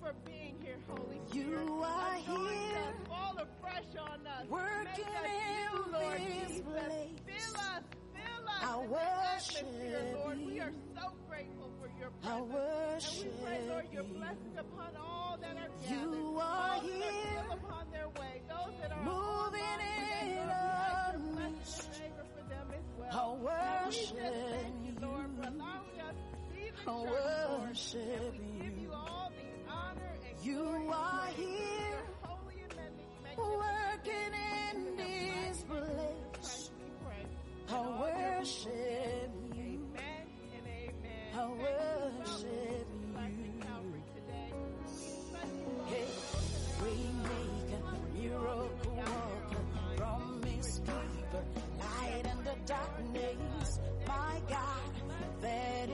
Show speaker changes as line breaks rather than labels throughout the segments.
for being here, Holy Spirit.
You are here.
Fall afresh on us.
Working
us
in
Lord
this
Lord
place.
Fill us. Fill us.
I worship
Lord. We are so grateful for your presence.
I worship
and we pray, Lord, your blessings upon all that are gathered.
You are here.
Are upon their way. Those that are
moving in
on me.
I worship
you. Lord, for allowing us to Lord, and we give
you.
You
are here, working in this place. I worship you. I worship you.
We
make a miracle worker, promise keeper, light in the darkness. My God, that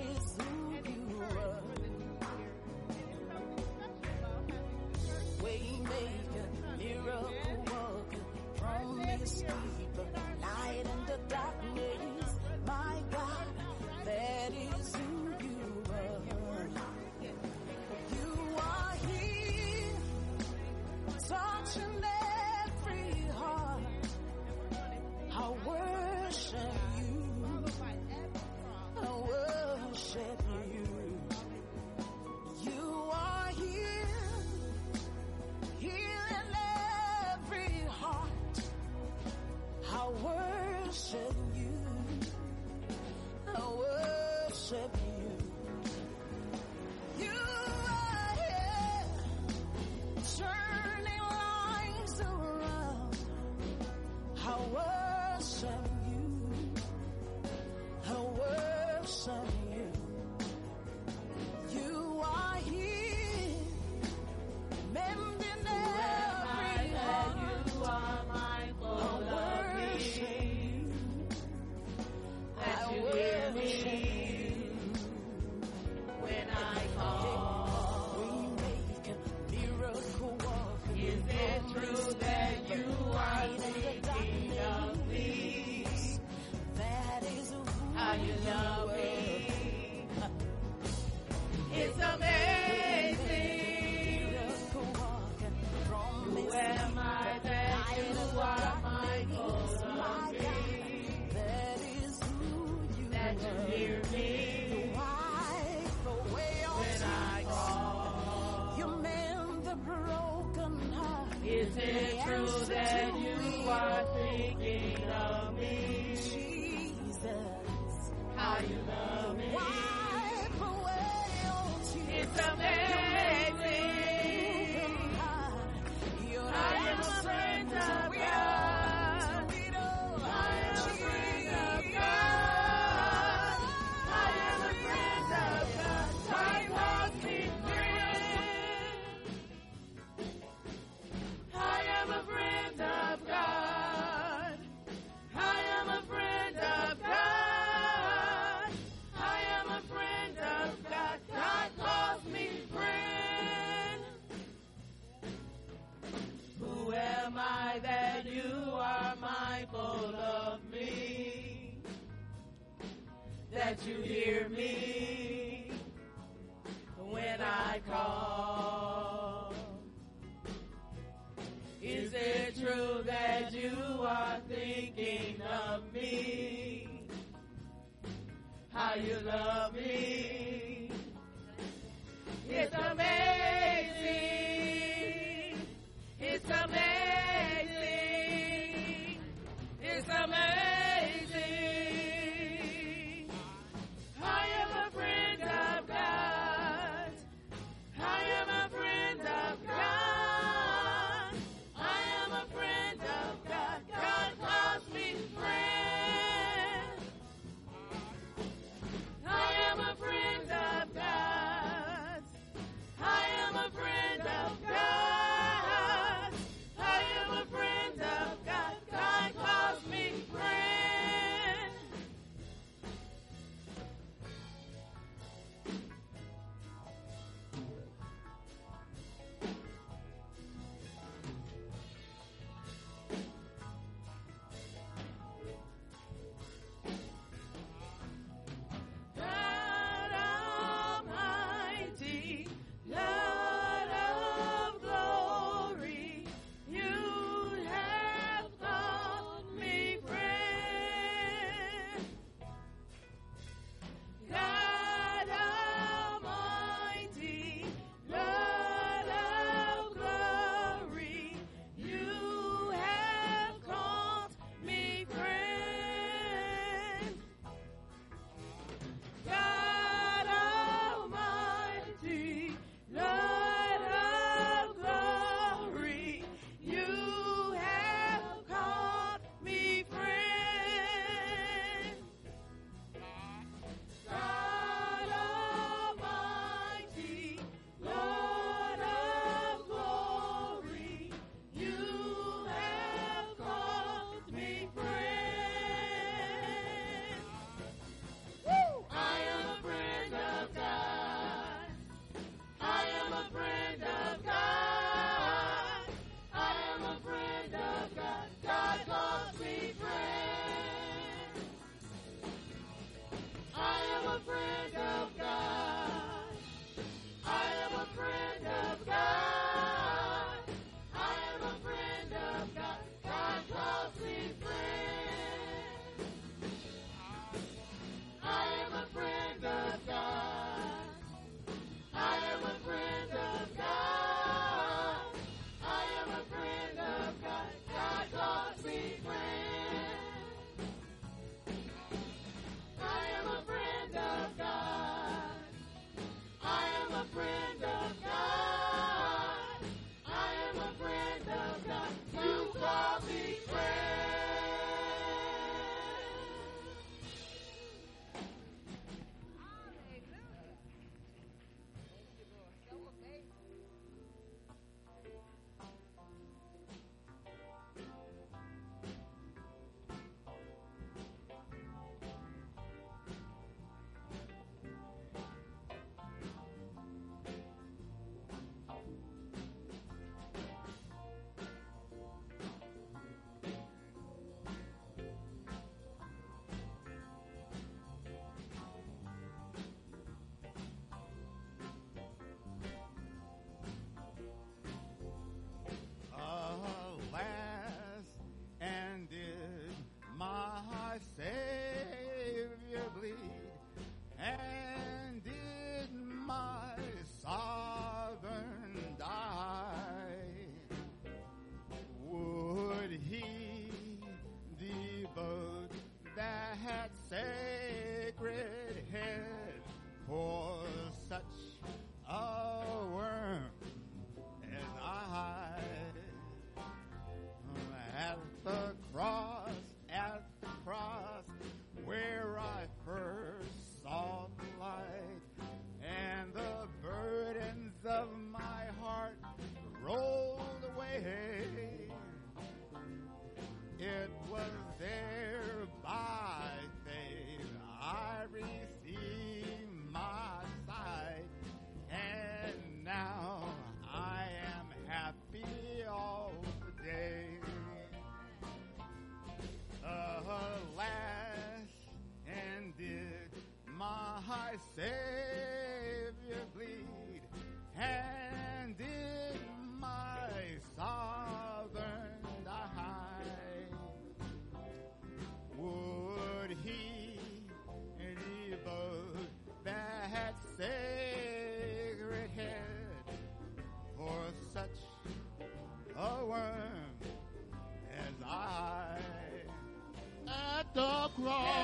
Savior, bleed, and in my southern
eye
would
he
devote
that sacred head
for such a worm
as I at the cross.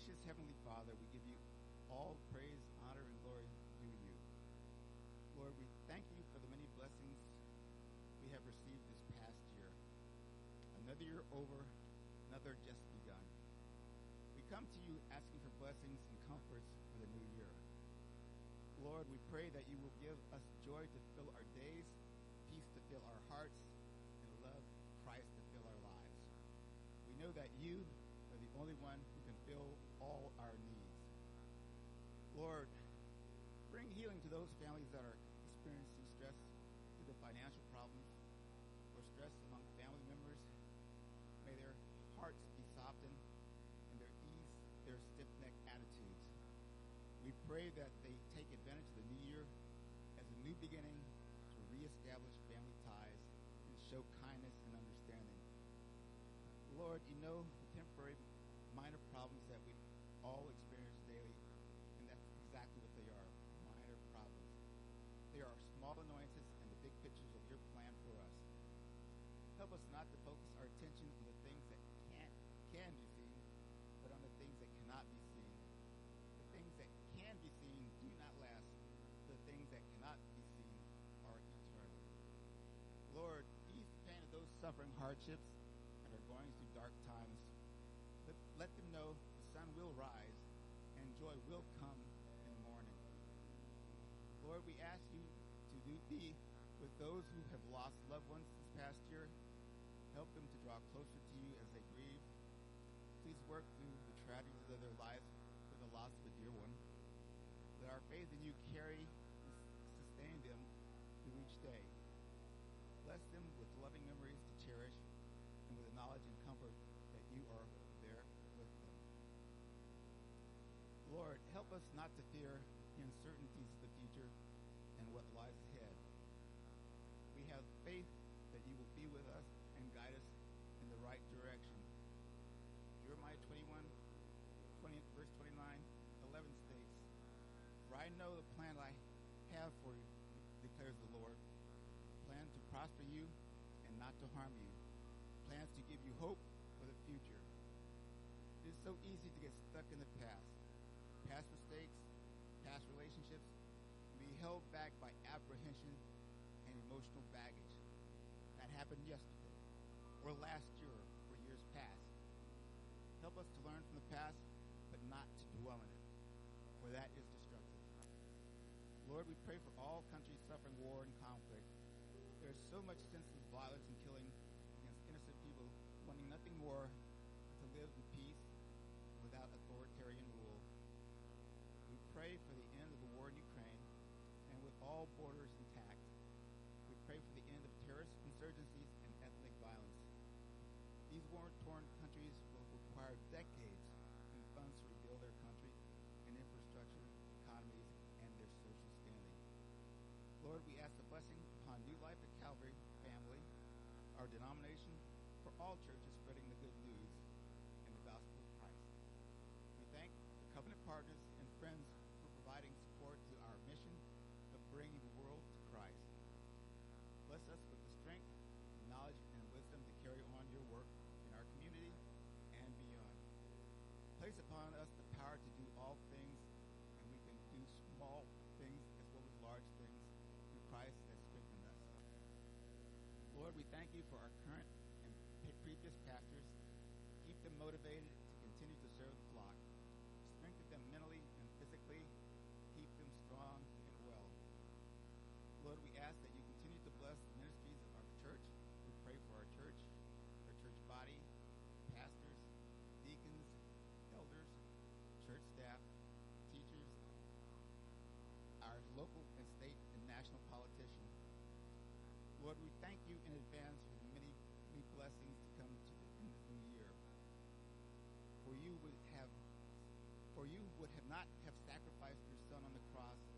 Gracious Heavenly Father, we give you all praise, honor, and glory due you. Lord, we thank you for the many blessings we have received this past year. Another year over, another just begun. We come to you asking for blessings and comforts for the new year. Lord, we pray that you will give us joy to fill our days, peace to fill our hearts, and love Christ to fill our lives. We know that you pray that they take advantage of the new year as a new beginning to reestablish family ties and show kindness and understanding. Lord, you know the temporary minor problems that we all experience daily, and that's exactly what they are minor problems. They are small annoyances in the big pictures of your plan for us. Help us not to focus suffering hardships and are going through dark times, let, let them know the sun will rise and joy will come in the morning. Lord, we ask you to do, be with those who have lost loved ones this past year. Help them to draw closer to you as they grieve. Please work through the tragedies of their lives with the loss of a dear one. Let our faith in you carry and sustain them through each day. Bless them with loving memories to cherish and with the knowledge and comfort that you are there with them. Lord, help us not to fear the uncertainties of the future and what lies ahead. We have faith that you will be with us and guide us in the right direction. Jeremiah 21, 20, verse 29, 11 states, For I know the plan I have for you, declares the Lord. Plan to prosper you and not to harm you. Plans to give you hope for the future. It is so easy to get stuck in the past. Past mistakes, past relationships, and be held back by apprehension and emotional baggage. That happened yesterday, or last year, or years past. Help us to learn from the past, but not to dwell in it, for that is destructive. Lord, we pray for all countries suffering war and conflict. There is so much senseless violence and killing against innocent people, wanting nothing more than to live in peace without authoritarian rule. We pray for the end of the war in Ukraine and with all borders intact. We pray for the end of terrorist insurgencies and ethnic violence. These war-torn countries will require decades in funds to rebuild their country and infrastructure, economies, and their social standing. Lord, we ask the blessing upon New Life at Calvary family, our denomination, for all churches spreading the good news and the gospel of Christ. We thank the covenant partners and friends for providing support to our mission of bringing the world to Christ. Bless us with the strength, knowledge, and wisdom to carry on your work in our community and beyond. Place upon us the power to do all things, and we can do small things as well as large things through Christ that strengthened us. Lord, we thank you for our current and pre- previous pastors. Keep them motivated to continue to serve the flock. Strengthen them mentally and physically. Keep them strong and well. Lord, we ask that you continue to bless the ministries of our church. We pray for our church, our church body, pastors, deacons, elders, church staff, teachers, our local and state and national politicians. Lord, we thank you in advance for the many, many blessings to come to the, in this new year. For you would have, for you would have not have sacrificed your Son on the cross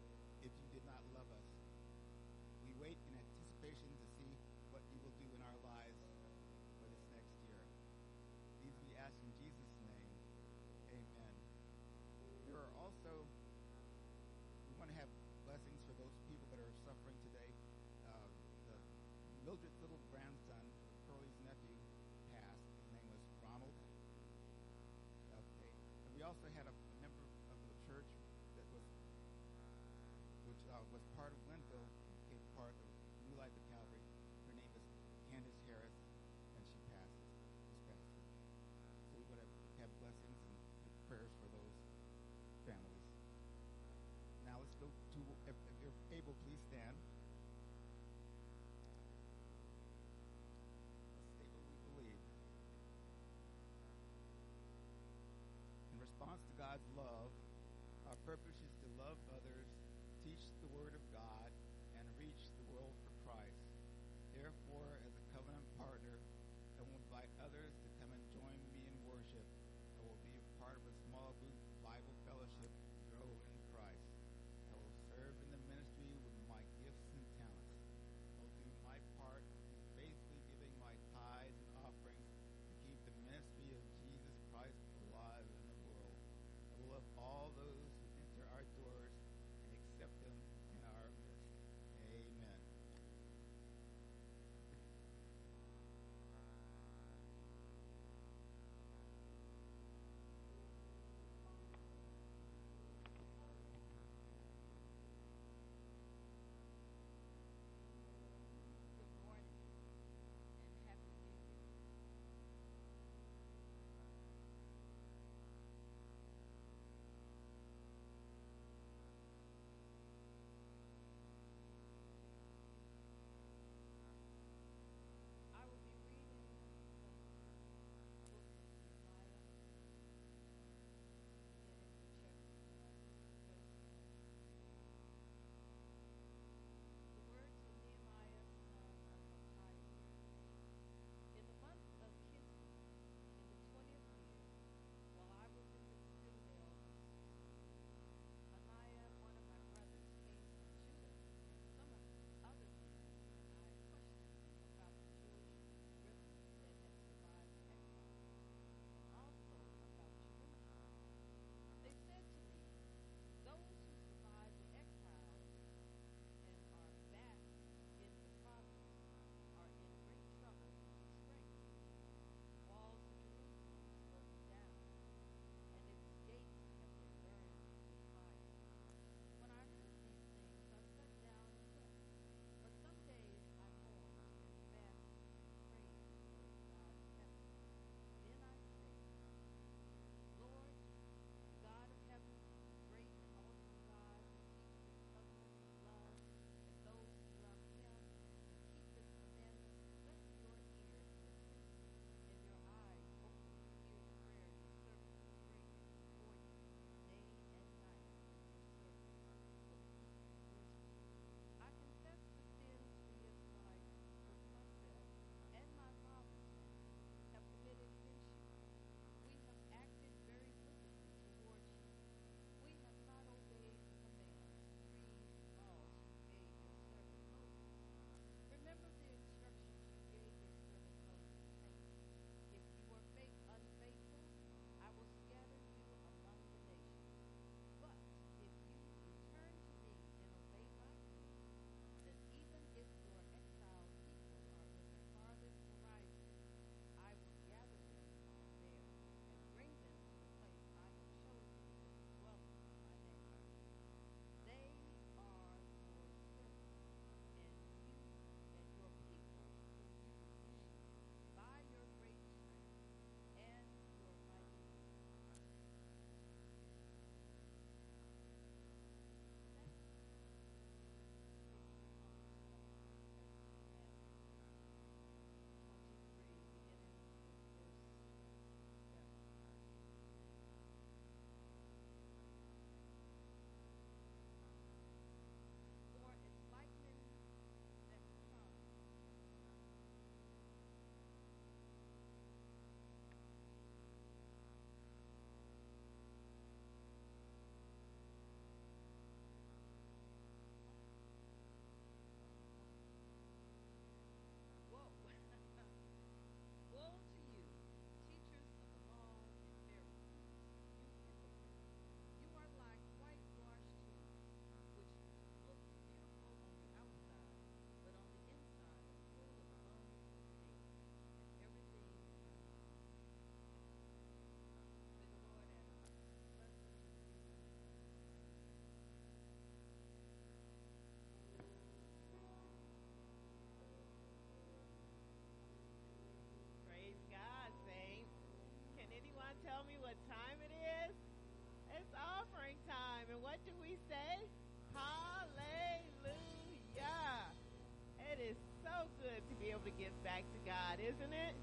to be able to
give back to God, isn't it?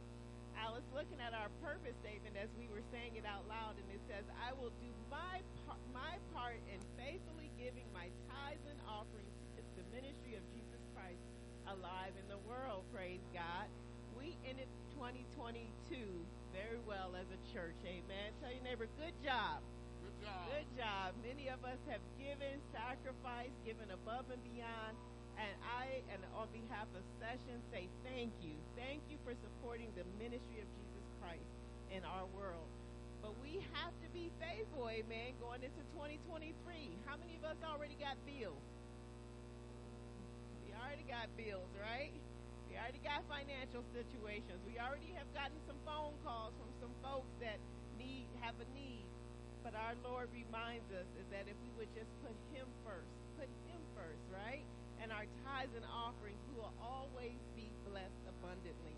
I was looking at our purpose statement as we were saying it out loud, and it says, "I will do my par- my part in faithfully giving my tithes and offerings to the ministry of Jesus Christ alive in the world." Praise God. We ended 2022 very well as a church. Amen. Tell your neighbor, good job.
Good job.
Good job. Many of us have given, sacrificed, given above and beyond. And I, and on behalf of Session, say thank you. Thank you for supporting the ministry of Jesus Christ in our world. But we have to be faithful, amen, going into 2023. How many of us already got bills? We already got bills, right? We already got financial situations. We already have gotten some phone calls from some folks that need have a need. But our Lord reminds us is that if we would just put him first, put him first, right? And our tithes and offerings, we will always be blessed abundantly.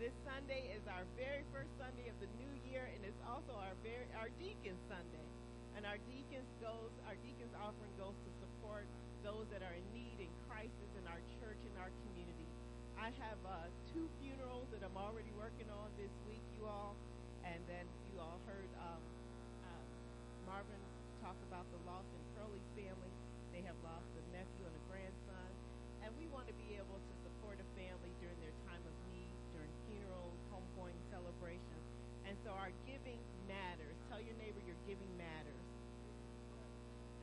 This Sunday is our very first Sunday of the new year, and it's also our very our deacon Sunday. And our deacons goes our deacons offering goes to support those that are in need and crisis in our church in our community. I have uh, two funerals that I'm already working on this week, you all, and then you all heard um, um, Marvin talk about the loss in Crowley's family. They have lost a nephew and a grandson, and we want to be able to support a family during their time of need, during funerals, homegoing celebrations, and so our giving matters. Tell your neighbor your giving matters.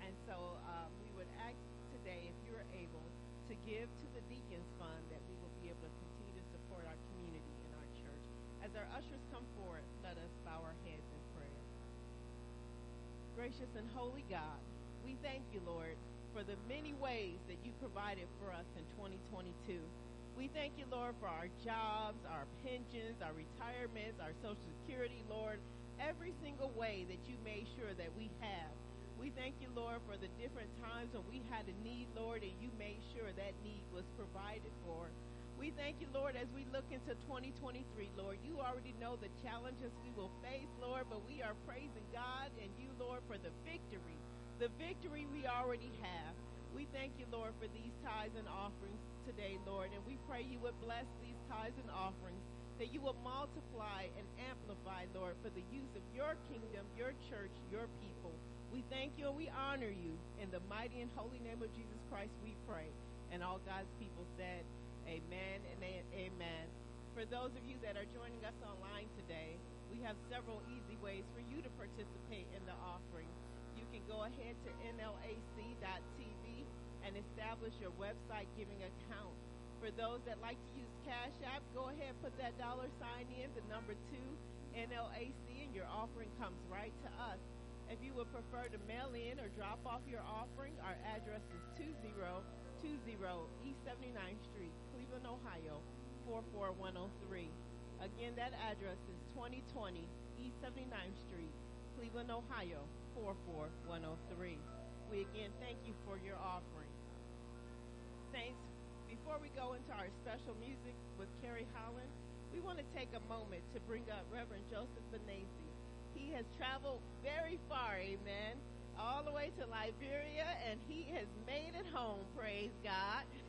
And so um, we would ask today if you're able to give to the Deacons Fund that we will be able to continue to support our community and our church. As our ushers come forward, let us bow our heads in prayer. Gracious and holy God, we thank you, Lord, for the many ways that you provided for us in 2022. We thank you, Lord, for our jobs, our pensions, our retirements, our Social Security, Lord, every single way that you made sure that we have. We thank you, Lord, for the different times when we had a need, Lord, and you made sure that need was provided for. We thank you, Lord, as we look into 2023, Lord. You already know the challenges we will face, Lord, but we are praising God and you, Lord, for the victory. The victory we already have. We thank you, Lord, for these tithes and offerings today, Lord, and we pray you would bless these tithes and offerings, that you will multiply and amplify, Lord, for the use of your kingdom, your church, your people. We thank you and we honor you. In the mighty and holy name of Jesus Christ, we pray. And all God's people said, Amen and amen. For those of you that are joining us online today, we have several easy ways for you to participate in the offering. You can go ahead to nlac.tv and establish your website giving account. For those that like to use Cash App, go ahead put that dollar sign in, the number two, NLAC, and your offering comes right to us. If you would prefer to mail in or drop off your offering, our address is 2020 East 79th Street, Cleveland, Ohio, 44103. Again, that address is 2020 East 79th Street, Cleveland, Ohio, 44103. We again thank you for your offering. Saints, before we go into our special music with Carrie Holland, we want to take a moment to bring up Reverend Joseph Benazi. He has traveled very far, amen, all the way to Liberia, and he has made it home, praise God.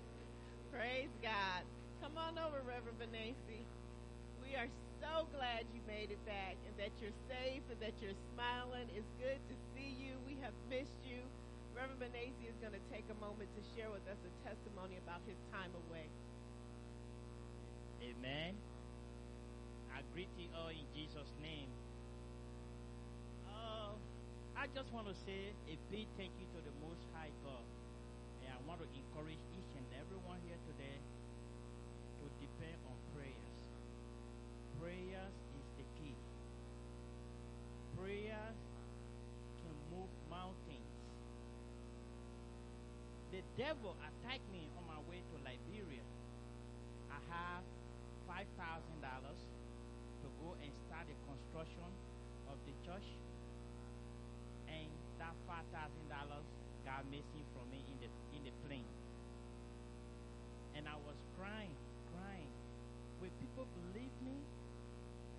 Praise God. Come on over, Reverend Benazi. We are so glad you made it back and that you're safe and that you're smiling. It's good to see you. We have missed you. Reverend Benazi is going to take a moment to share with us a testimony about his time away.
Amen. I greet you all in Jesus' name. Uh, I just want to say a big thank you to the Most High God. And I want to encourage each and everyone here today to depend on prayers. Prayers is the key. Prayers can move mountains. The devil attacked me on my way to Liberia. I have five thousand dollars to go and start the construction of the church, and that five thousand dollars got missing from me in the in the plane. And I was crying, crying. Will people believe me?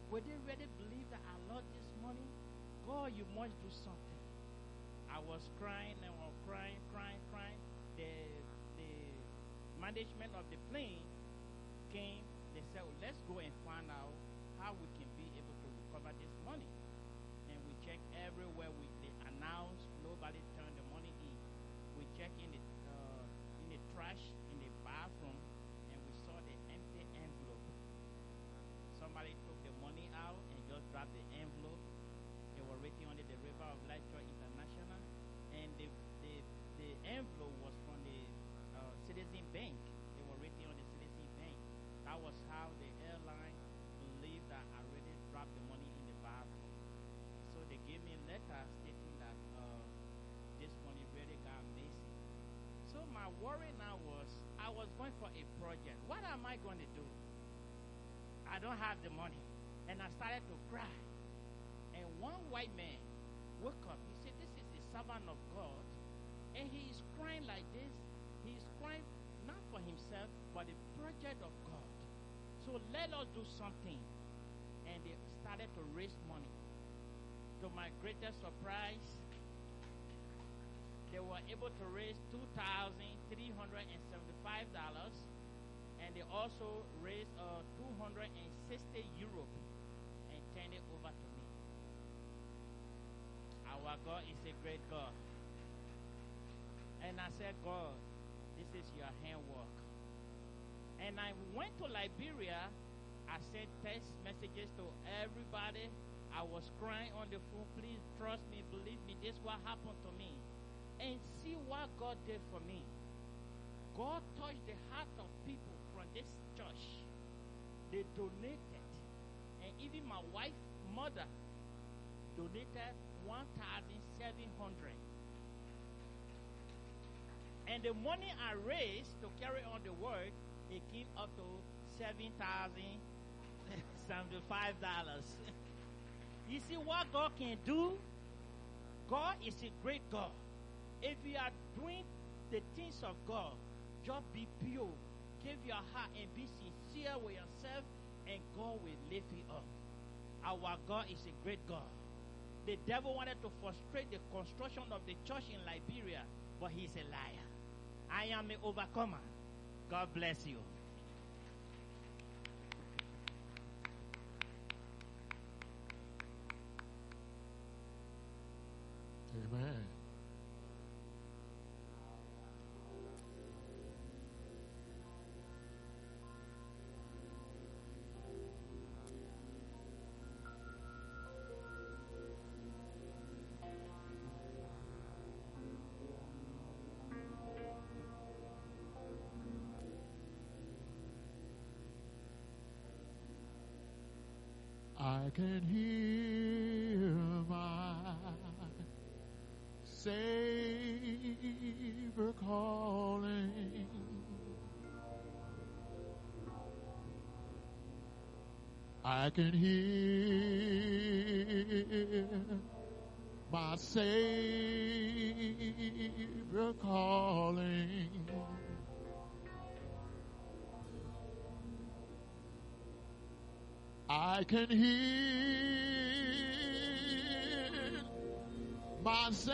Will they really believe that I lost this money? God, you must do something. I was crying and was crying, crying, crying. The the management of the plane came, they said, well, let's go and find out how we can be able to recover this money. And we checked everywhere. We they announced nobody turned the money in. We checked in the uh, in the trash in the bathroom, and we saw the empty envelope. Somebody took the money out and just dropped the envelope. They were written under the River of Life Church International, and the the the envelope was from the uh, Citizen Bank. They were written on the Citizen Bank. That was how the airline believed that I already dropped the money in the bathroom. So they gave me a letter stating that uh, this money really got missing. So my worry now was I was going for a project. What am I going to do? I don't have the money. And I started to cry. And one white man woke up. He said, This is a servant of God. And he is crying like this. He is crying not for himself, but the project of God. So let us do something. And they started to raise money. To my greatest surprise, they were able to raise $2,375 and they also raised uh, 260 euro and turned it over to me. Our God is a great God. And I said, God, this is your handwork. And I went to Liberia. I sent text messages to everybody. I was crying on the phone. Please trust me, believe me. This what happened to me. And see what God did for me. God touched the heart of people from this church. They donated. And even my wife's mother donated 1,700. And the money I raised to carry on the work, it came up to seven thousand seventy-five dollars. you see what God can do? God is a great God. If you are doing the things of God, just be pure. Give your heart and be sincere with yourself, and God will lift you up. Our God is a great God. The devil wanted to frustrate the construction of the church in Liberia, but he's a liar. I am an overcomer. God bless you.
Amen. I can hear my Savior calling. I can hear my Savior calling. I can hear my Savior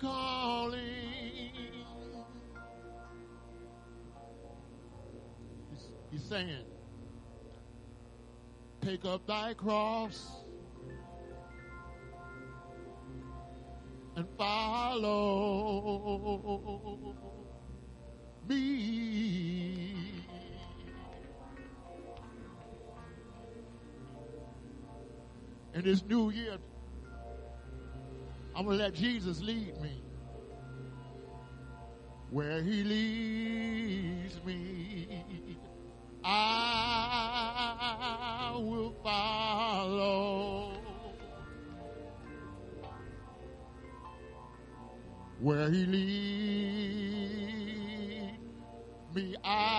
calling. He's, saying, Take up thy cross and follow in this new year, I'm going to let Jesus lead me. Where he leads me, I will follow. Where he leads me, I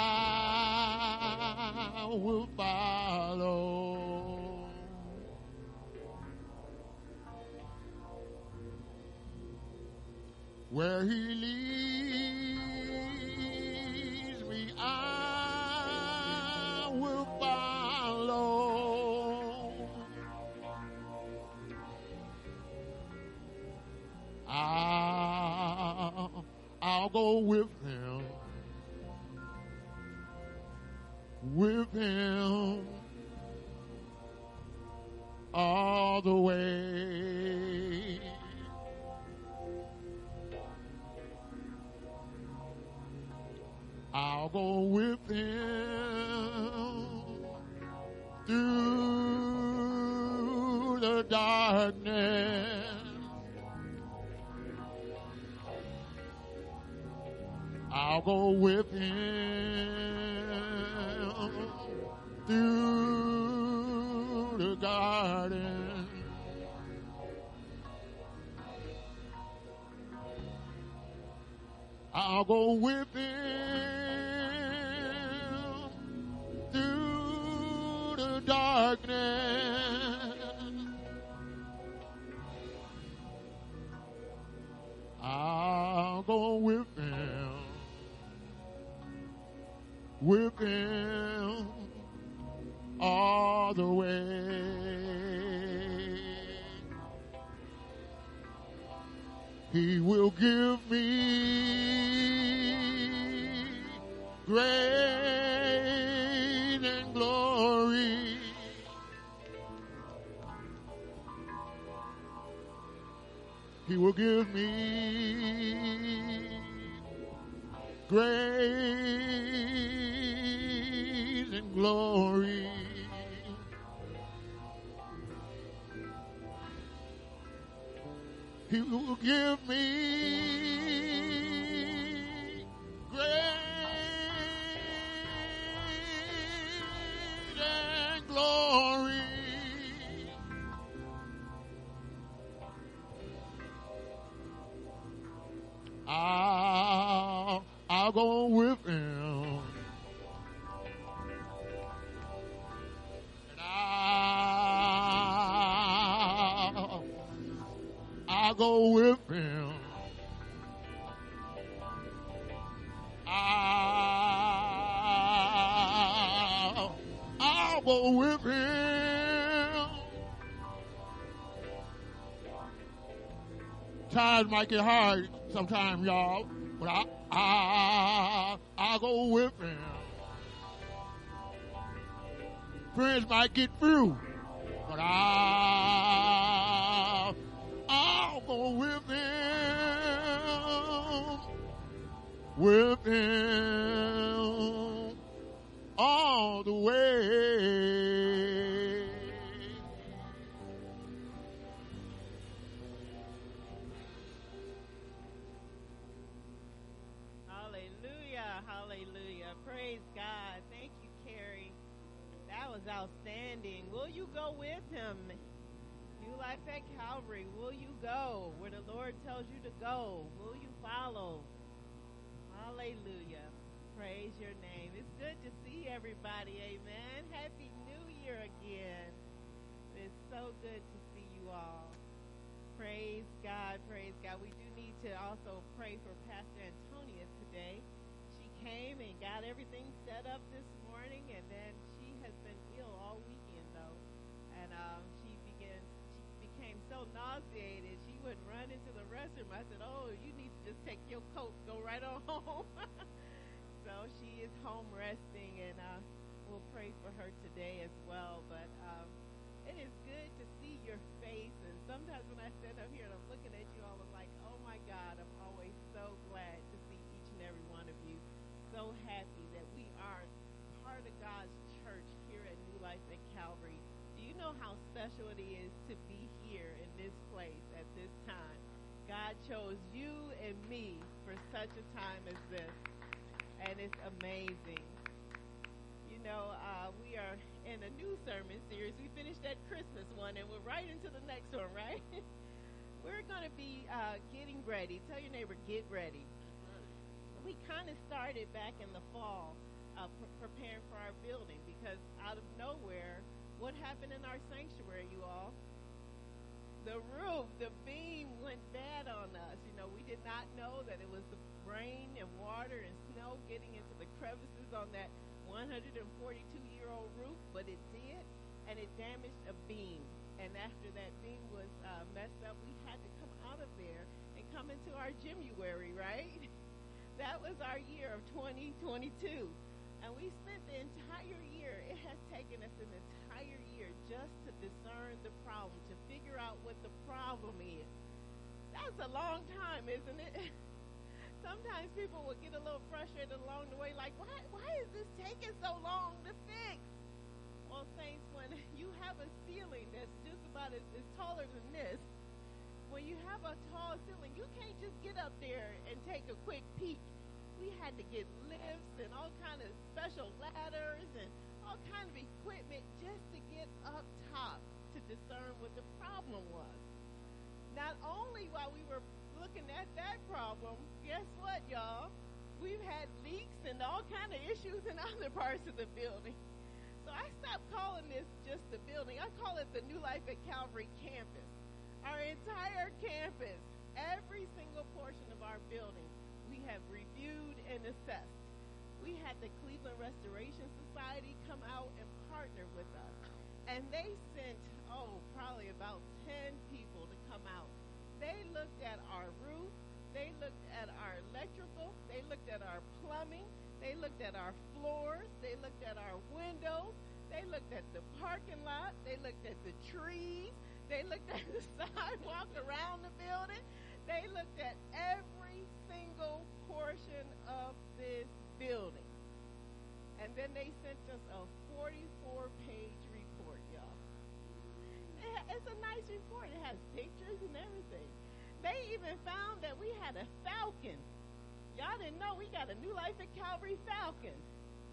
Times might get hard sometimes, y'all, but I, I, I'll go with. Friends might get through, but I, I'll go with him, with him
go with him? New Life at Calvary. Will you go where the Lord tells you to go? Will you follow? Hallelujah. Praise your name. It's good to see everybody. Amen. Happy New Year again. It's so good to see you all. Praise God, praise God. We do need to also pray for Pastor Antonia today. She came and got everything set up this morning, and then she has been ill all weekend, though. And um, she began, she became so nauseated, she would run into the restroom. I said, "Oh, you need to just take your coat, go right on home." so she is home resting, and uh, we'll pray for her today as well. But um, it is good to see your face. And sometimes when I stand up here and I'm looking at you all, I'm like, oh my God, I'm always so glad to see each and every one of you. So happy that we are part of God's church here at New Life at Calvary. Do you know how special it is to be here in this place at this time? God chose you and me for such a time as this. And it's amazing you know, uh, we are in a new sermon series. We finished that Christmas one, and we're right into the next one, right? we're going to be uh, getting ready. Tell your neighbor, get ready. We kind of started back in the fall, uh, pre- preparing for our building because out of nowhere, what happened in our sanctuary, you all? The roof, the beam went bad on us. You know, we did not know that it was the rain and water and snow getting into the crevices on that 142 year old roof, but it did, and it damaged a beam. And after that beam was uh, messed up, we had to come out of there and come into our January, right? that was our year of 2022. And we spent the entire year, it has taken us an entire year just to discern the problem, to figure out what the problem is. That's a long time, isn't it? Sometimes people will get a little frustrated along the way, like, why, why is this taking so long to fix? Well, Saints, when you have a ceiling that's just about as, as taller than this, when you have a tall ceiling, you can't just get up there and take a quick peek we had to get lifts and all kind of special ladders and all kind of equipment just to get up top to discern what the problem was. Not only while we were looking at that problem, guess what, y'all? We've had leaks and all kind of issues in other parts of the building. So I stopped calling this just the building. I call it the New Life at Calvary campus. Our entire campus, every single portion of our building we have reviewed and assessed. We had the Cleveland Restoration Society come out and partner with us. And they sent, oh, probably about 10 people to come out. They looked at our roof. They looked at our electrical. They looked at our plumbing. They looked at our floors. They looked at our windows. They looked at the parking lot. They looked at the trees. They looked at the sidewalk around the building. They looked at every single portion of this building. And then they sent us a 44 page report, y'all. It's a nice report. It has pictures and everything. They even found that we had a falcon. Y'all didn't know we got a New Life at Calvary falcon.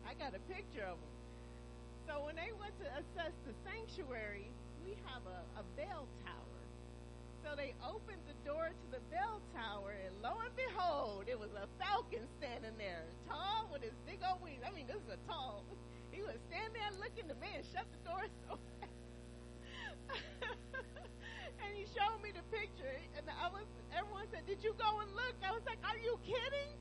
I got a picture of them. So when they went to assess the sanctuary, we have a, a bell tower. So they opened the door to the bell tower, and lo and behold, it was a falcon standing there, tall with his big old wings. I mean, this is a tall. He was standing there looking. The man shut the door so fast. showed me the picture, and I was. Everyone said, "Did you go and look?" I was like, "Are you kidding?"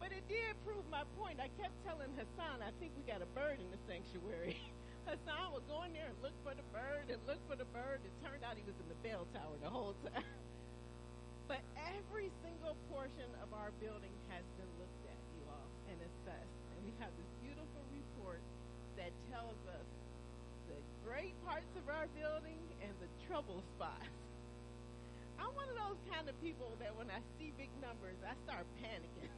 But it did prove my point. I kept telling Hassan, "I think we got a bird in the sanctuary." Hassan would go in there and look for the bird and look for the bird. It turned out he was in the bell tower the whole time. but every single portion of our building has been looked at, you all, and assessed. And we have this beautiful report that tells us the great parts of our building trouble spots. I'm one of those kind of people that when I see big numbers, I start panicking.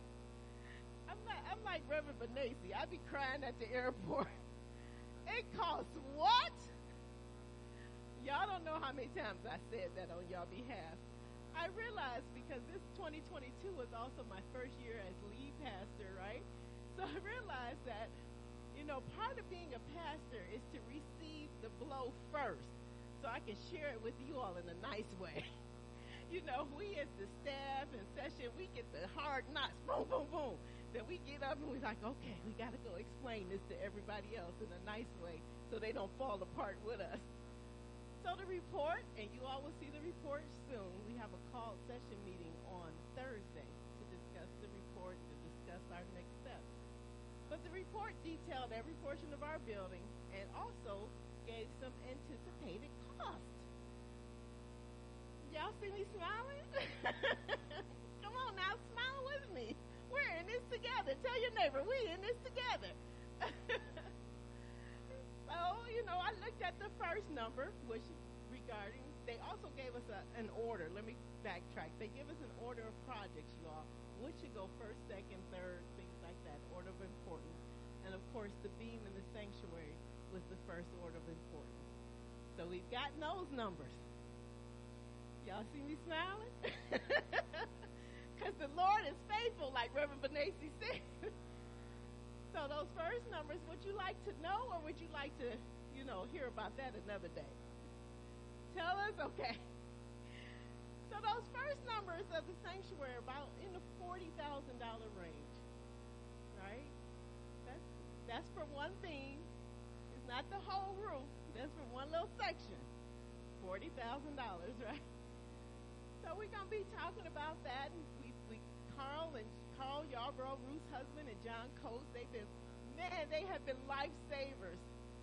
I'm like, I'm like Reverend Benassi. I'd be crying at the airport. It costs what? Y'all don't know how many times I said that on y'all behalf. I realized because this 2022 was also my first year as lead pastor, right? So I realized that, you know, part of being a pastor is to receive the blow first I can share it with you all in a nice way. you know, we as the staff and session, we get the hard knocks, boom, boom, boom Then we get up and we're like, okay, we got to go explain this to everybody else in a nice way so they don't fall apart with us. So the report, and you all will see the report soon. We have a called session meeting on Thursday to discuss the report, and to discuss our next steps. But the report detailed every portion of our building and also gave some anticipated cost. Y'all see me smiling? Come on now, smile with me. We're in this together. Tell your neighbor, we in this together. so, you know, I looked at the first number, which regarding, they also gave us a, an order. Let me backtrack. They give us an order of projects, you all. What should go first, second, third, things like that, order of importance. And of course, the beam in the sanctuary was the first order of importance. So we've gotten those numbers. Y'all see me smiling? Because the Lord is faithful, like Reverend Benassi said. so those first numbers, would you like to know or would you like to, you know, hear about that another day? Tell us? Okay. So those first numbers of the sanctuary about in the $40,000 range, right? That's, that's for one thing. It's not the whole roof. That's for one little section. $40,000, right? So we're to be talking about that. We, we Carl and Carl Yarbrough, Ruth's husband, and John Coates, they've been, man, they have been lifesavers.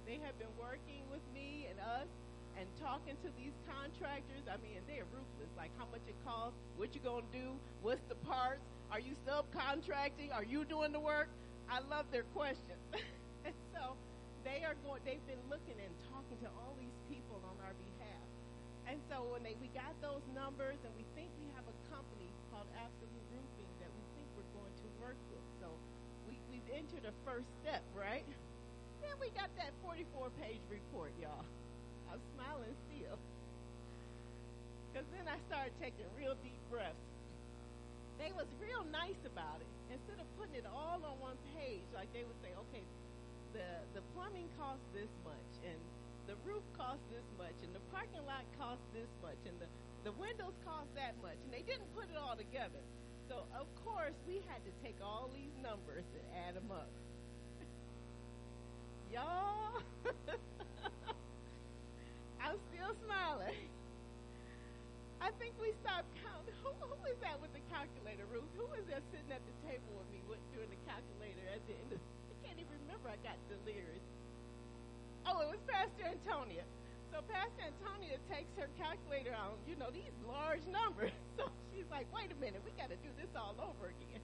They have been working with me and us and talking to these contractors. I mean, they're ruthless. Like how much it costs, what you to do, what's the parts, are you subcontracting, are you doing the work? I love their questions. and so they are going. They've been looking and talking to all these people on our behalf. And so when they we got those numbers, and we think we have a company called Absolute Roofing that we think we're going to work with. So we we've entered a first step, right? Then we got that 44-page report, y'all. I'm smiling still. Because then I started taking real deep breaths. They was real nice about it. Instead of putting it all on one page, like they would say, okay, the, the plumbing costs this much, and the roof costs this much, and the parking lot costs this much, and the, the windows cost that much. And they didn't put it all together. So, of course, we had to take all these numbers and add them up. Y'all, I'm still smiling. I think we stopped counting. Who, who is that with the calculator, Ruth? Who is that sitting at the table with me with, doing the calculator at the end of I can't even remember. I got delirious. Oh, it was Pastor Antonia. So Pastor Antonia takes her calculator on, you know, these large numbers. So she's like, wait a minute, we got to do this all over again.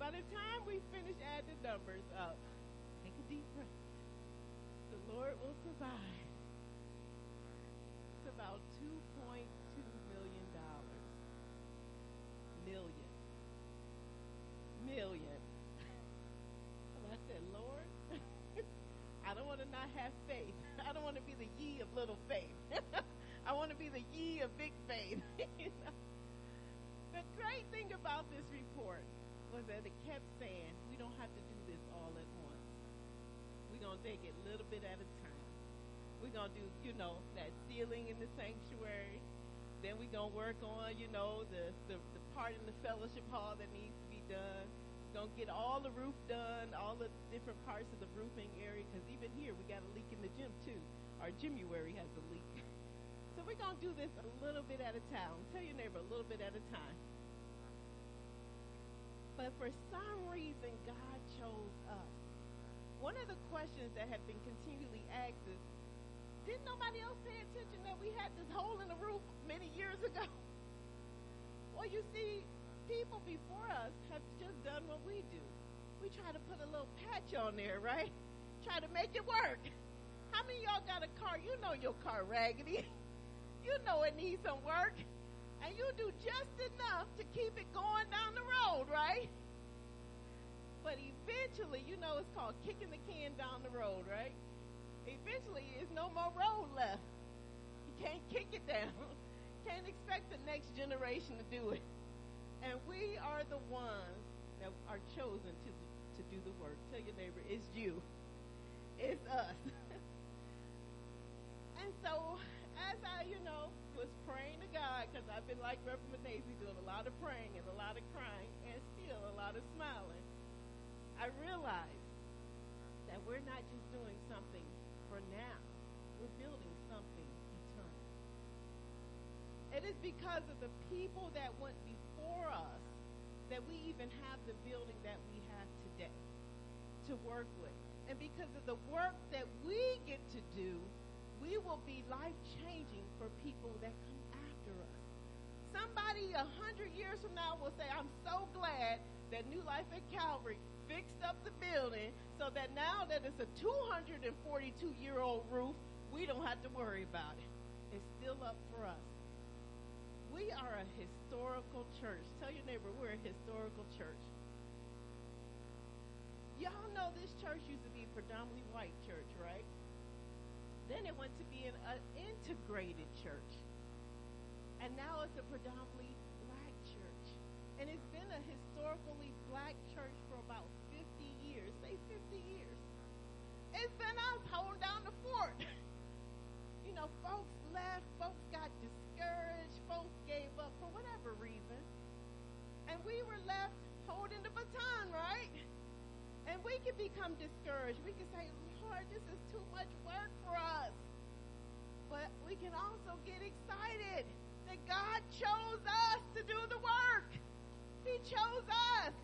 By the time we finish adding the numbers up, take a deep breath. The Lord will provide. It's about $2.2 million. Million. Million. And I said, Lord, I don't want to not have faith. I don't want to be the ye of little faith. I want to be the ye of big faith. The great thing about this report was that it kept saying we don't have to do this all at once. We're going to take it little bit at a time. We're going to do, you know, that ceiling in the sanctuary. Then we're going to work on, you know, the, the, the part in the fellowship hall that needs to be done. To get all the roof done, all the different parts of the roofing area, because even here we got a leak in the gym, too. Our gymuary has a leak. So we're to do this a little bit at a time. Tell your neighbor a little bit at a time. But for some reason, God chose us. One of the questions that have been continually asked is, didn't nobody else pay attention that we had this hole in the roof many years ago? Well, you see, people before us have just done what we do. We try to put a little patch on there, right? Try to make it work. How many of y'all got a car? You know your car raggedy. You know it needs some work. And you do just enough to keep it going down the road, right? But eventually, you know it's called kicking the can down the road, right? Eventually, there's no more road left. You can't kick it down. Can't expect the next generation to do it. And we are the ones that are chosen to to do the work. Tell your neighbor, it's you. It's us. and so as I, you know, was praying to God, because I've been like Reverend Daisy doing a lot of praying and a lot of crying and still a lot of smiling, I realized that we're not just doing something for now. We're building something eternal. It is because of the people that went before us that we even have the building that we have today to work with. And because of the work that we get to do, we will be life changing for people that come after us. Somebody a hundred years from now will say, I'm so glad that New Life at Calvary fixed up the building so that now that it's a 242 year old roof, we don't have to worry about it. It's still up for us. We are a historical church. Tell your neighbor we're a historical church. Y'all know this church used to be a predominantly white church, right? Then it went to be an, an integrated church. And now it's a predominantly black church. And it's been a historically black become discouraged. We can say, Lord, this is too much work for us. But we can also get excited that God chose us to do the work. He chose us.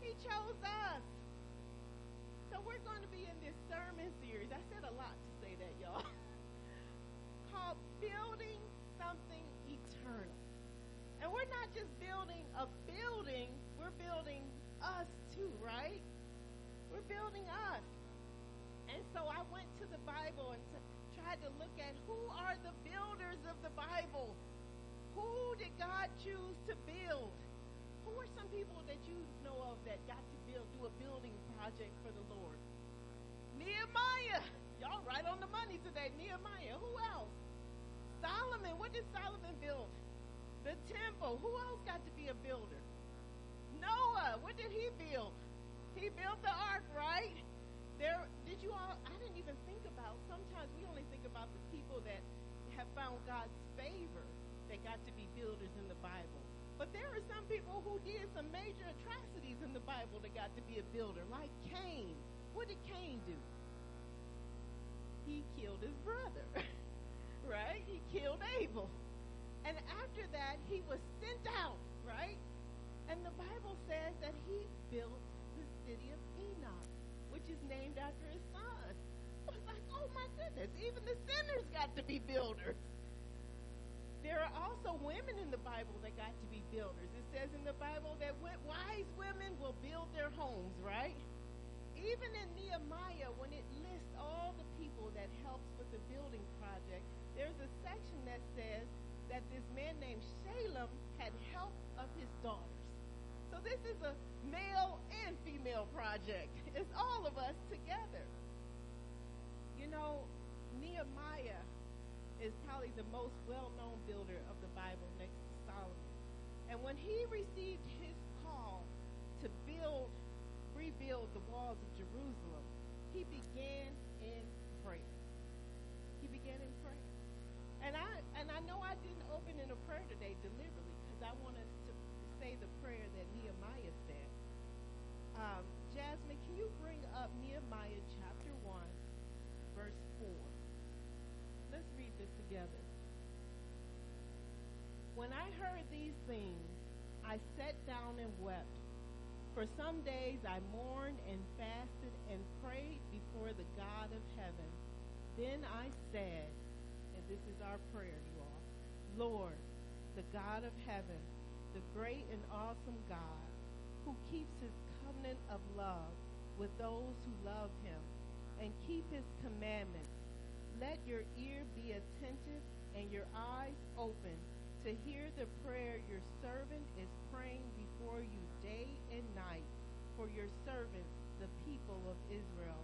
He chose us. So we're going to be in this sermon series. I said a lot to say that, y'all. Called Building Something Eternal. And we're not just building a building, we're building us too, right? Building us. And so I went to the Bible and tried to look at who are the builders of the Bible. Who did God choose to build? Who are some people that you know of that got to build, do a building project for the Lord? Nehemiah. Y'all right on the money today. Nehemiah. Who else? Solomon. What did Solomon build? The temple. Who else got to be a builder? Noah. What did he build? He built the ark, right? There. Did you all? I didn't even think about. Sometimes we only think about the people that have found God's favor that got to be builders in the Bible. But there are some people who did some major atrocities in the Bible that got to be a builder, like Cain. What did Cain do? He killed his brother, right? He killed Abel. And after that, he was sent out, right? And the Bible says that he built even the sinners got to be builders. There are also women in the Bible that got to be builders. It says in the Bible that wise women will build their homes, right? Even in Nehemiah, when it lists all the people that helps with the building project, there's a section that says that this man named Shallum had help of his daughters. So this is a male and female project. It's all of us together. You know, Nehemiah is probably the most well-known builder of the Bible next to Solomon. And when he received his call to build, rebuild the walls of Jerusalem, he began in prayer. He began in prayer. And I and I know I didn't open in a prayer today deliberately because I want us to say the prayer that Nehemiah said. Um, Jasmine, can you bring up Nehemiah chapter 1, verse 4? Let's read this together. When I heard these things, I sat down and wept. For some days I mourned and fasted and prayed before the God of heaven. Then I said, and this is our prayer, you all, Lord, the God of heaven, the great and awesome God, who keeps his covenant of love with those who love him and keep his commandments, let your ear be attentive and your eyes open to hear the prayer your servant is praying before you day and night for your servants, the people of Israel.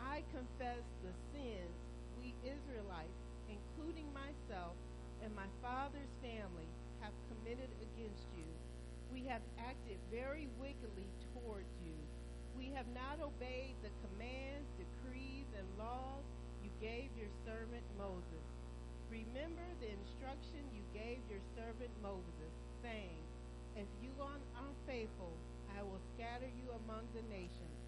I confess the sins we Israelites, including myself and my father's family, have committed against you. We have acted very wickedly towards you. We have not obeyed the commands, decrees, and laws gave your servant Moses. Remember the instruction you gave your servant Moses, saying, If you are unfaithful, I will scatter you among the nations.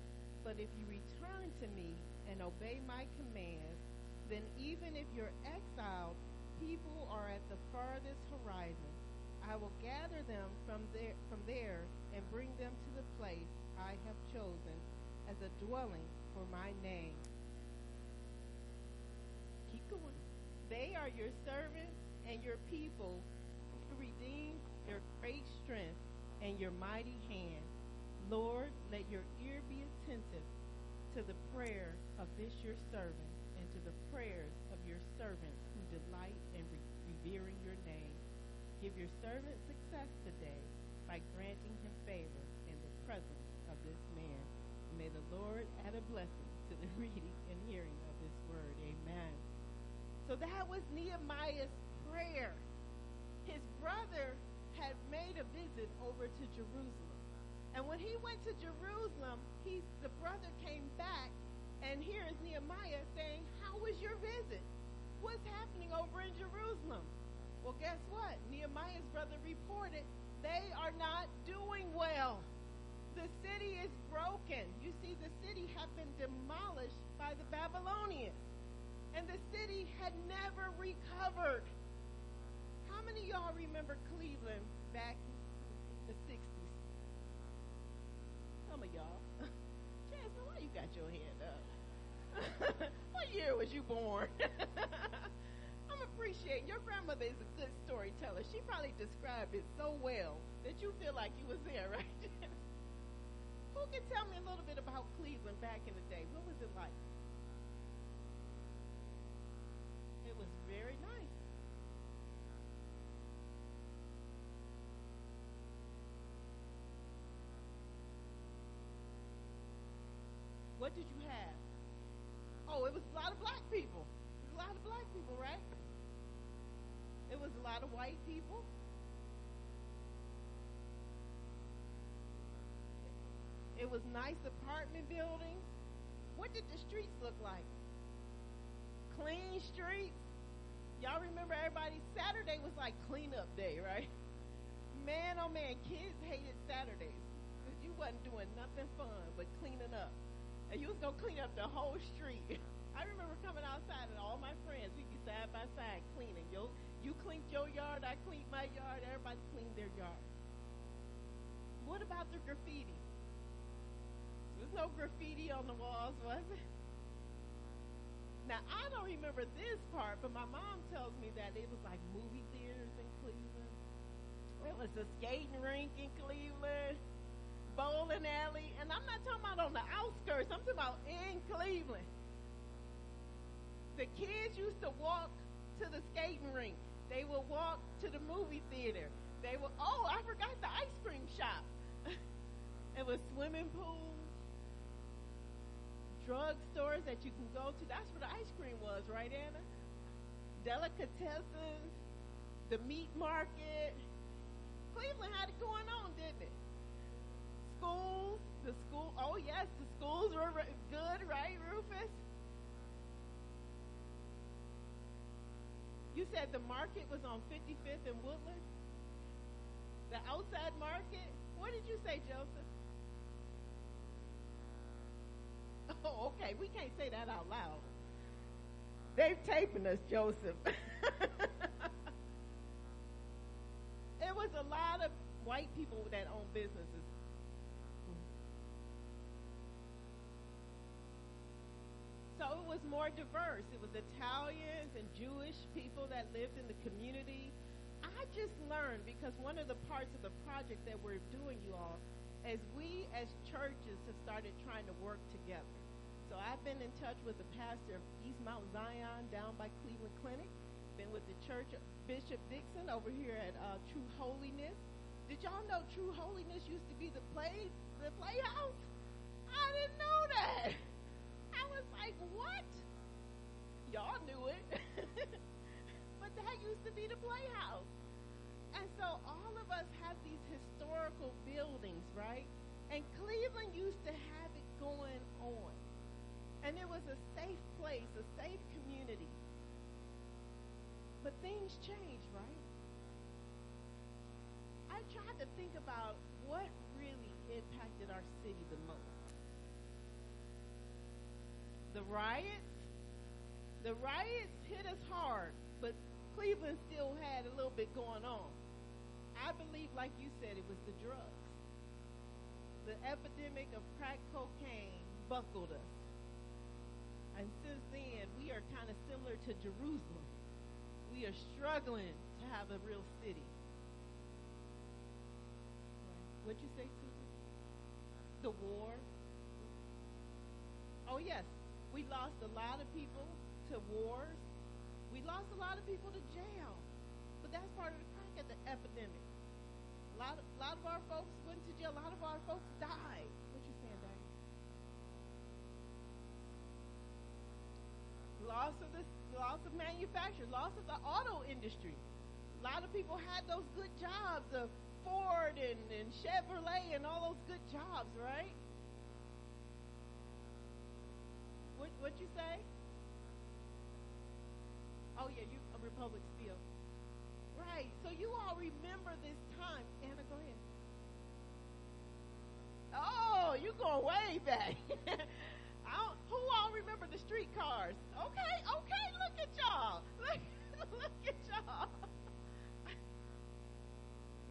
But if you return to me and obey my commands, then even if you're exiled people are at the farthest horizon, I will gather them from there, from there and bring them to the place I have chosen as a dwelling for my name. They are your servants and your people who redeem your great strength and your mighty hand. Lord, let your ear be attentive to the prayer of this your servant and to the prayers of your servants who delight in re- revering your name. Give your servant success today by granting him favor in the presence of this man. May the Lord add a blessing to the reading and hearing of this word. Amen. So that was Nehemiah's prayer. His brother had made a visit over to Jerusalem. And when he went to Jerusalem, he, the brother came back, and here is Nehemiah saying, How was your visit? What's happening over in Jerusalem? Well, guess what? Nehemiah's brother reported they are not doing well. The city is broken. You see, the city had been demolished by the Babylonians and the city had never recovered. How many of y'all remember Cleveland back in the 60s? Some of y'all. Jasmine, why you got your hand up? what year was you born? I'm appreciating your grandmother is a good storyteller. She probably described it so well that you feel like you was there, right? Who can tell me a little bit about Cleveland back in the day. What was it like? Lot of white people. It was nice apartment buildings. What did the streets look like? Clean streets. Y'all remember everybody Saturday was like cleanup day, right? Man, oh man, kids hated Saturdays because you wasn't doing nothing fun but cleaning up, and you was gonna clean up the whole street. I remember coming outside and all my friends, we'd be side by side cleaning. You cleaned your yard, I cleaned my yard. Everybody cleaned their yard. What about the graffiti? There's no graffiti on the walls, was it? Now I don't remember this part, but my mom tells me that it was like movie theaters in Cleveland. It was a skating rink in Cleveland, bowling alley, and I'm not talking about on the outskirts. I'm talking about in Cleveland. The kids used to walk to the skating rink. They would walk to the movie theater. They would. Oh, I forgot the ice cream shop. it was swimming pools, drug stores that you can go to. That's where the ice cream was, right, Anna? Delicatessens, the meat market. Cleveland had it going on, didn't it? Schools, the school. Oh yes, the schools were good, right, Rufus? You said the market was on 55th and Woodland? The outside market? What did you say, Joseph? Oh, okay. We can't say that out loud. They've taping us, Joseph. it was a lot of white people that own businesses. So it was more diverse. It was Italians and Jewish people that lived in the community. I just learned because one of the parts of the project that we're doing, you all, as we as churches have started trying to work together. So I've been in touch with the pastor of East Mount Zion down by Cleveland Clinic. Been with the church of Bishop Dixon over here at uh, True Holiness. Did y'all know True Holiness used to be the play the playhouse? I didn't know that. I was like, what? Y'all knew it. but that used to be the playhouse. And so all of us have these historical buildings, right? And Cleveland used to have it going on. And it was a safe place, a safe community. But things change, right? I tried to think about what really impacted our city the riots, the riots hit us hard, but Cleveland still had a little bit going on. I believe, like you said, it was the drugs. The epidemic of crack cocaine buckled us. And since then, we are kind of similar to Jerusalem. We are struggling to have a real city. What'd you say, Susan? The war. Oh, yes. We lost a lot of people to wars. We lost a lot of people to jail. But that's part of the crack epidemic. A lot of, a lot of our folks went to jail. A lot of our folks died. What you saying, Diane? Loss of the loss of manufacturing, loss of the auto industry. A lot of people had those good jobs of Ford and, and Chevrolet and all those good jobs, right? What you say? Oh yeah, you a Republic Steel. Right. So you all remember this time. Anna, go ahead. Oh, you going way back. I who all remember the streetcars? Okay, okay, look at y'all. Look, look at y'all.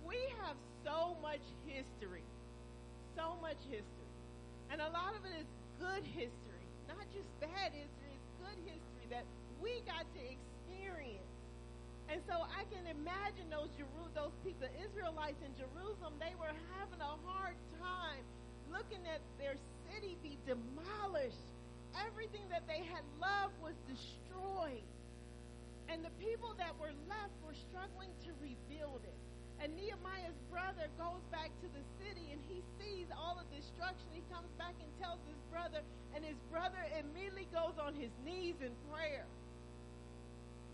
We have so much history. So much history. And a lot of it is good history just bad history, it's good history that we got to experience. And so I can imagine those Jeru- those people, the Israelites in Jerusalem, they were having a hard time looking at their city be demolished. Everything that they had loved was destroyed. And the people that were left were struggling to rebuild it. And Nehemiah's brother goes back to the city and he sees all of destruction. He comes back and tells his brother, and his brother immediately goes on his knees in prayer.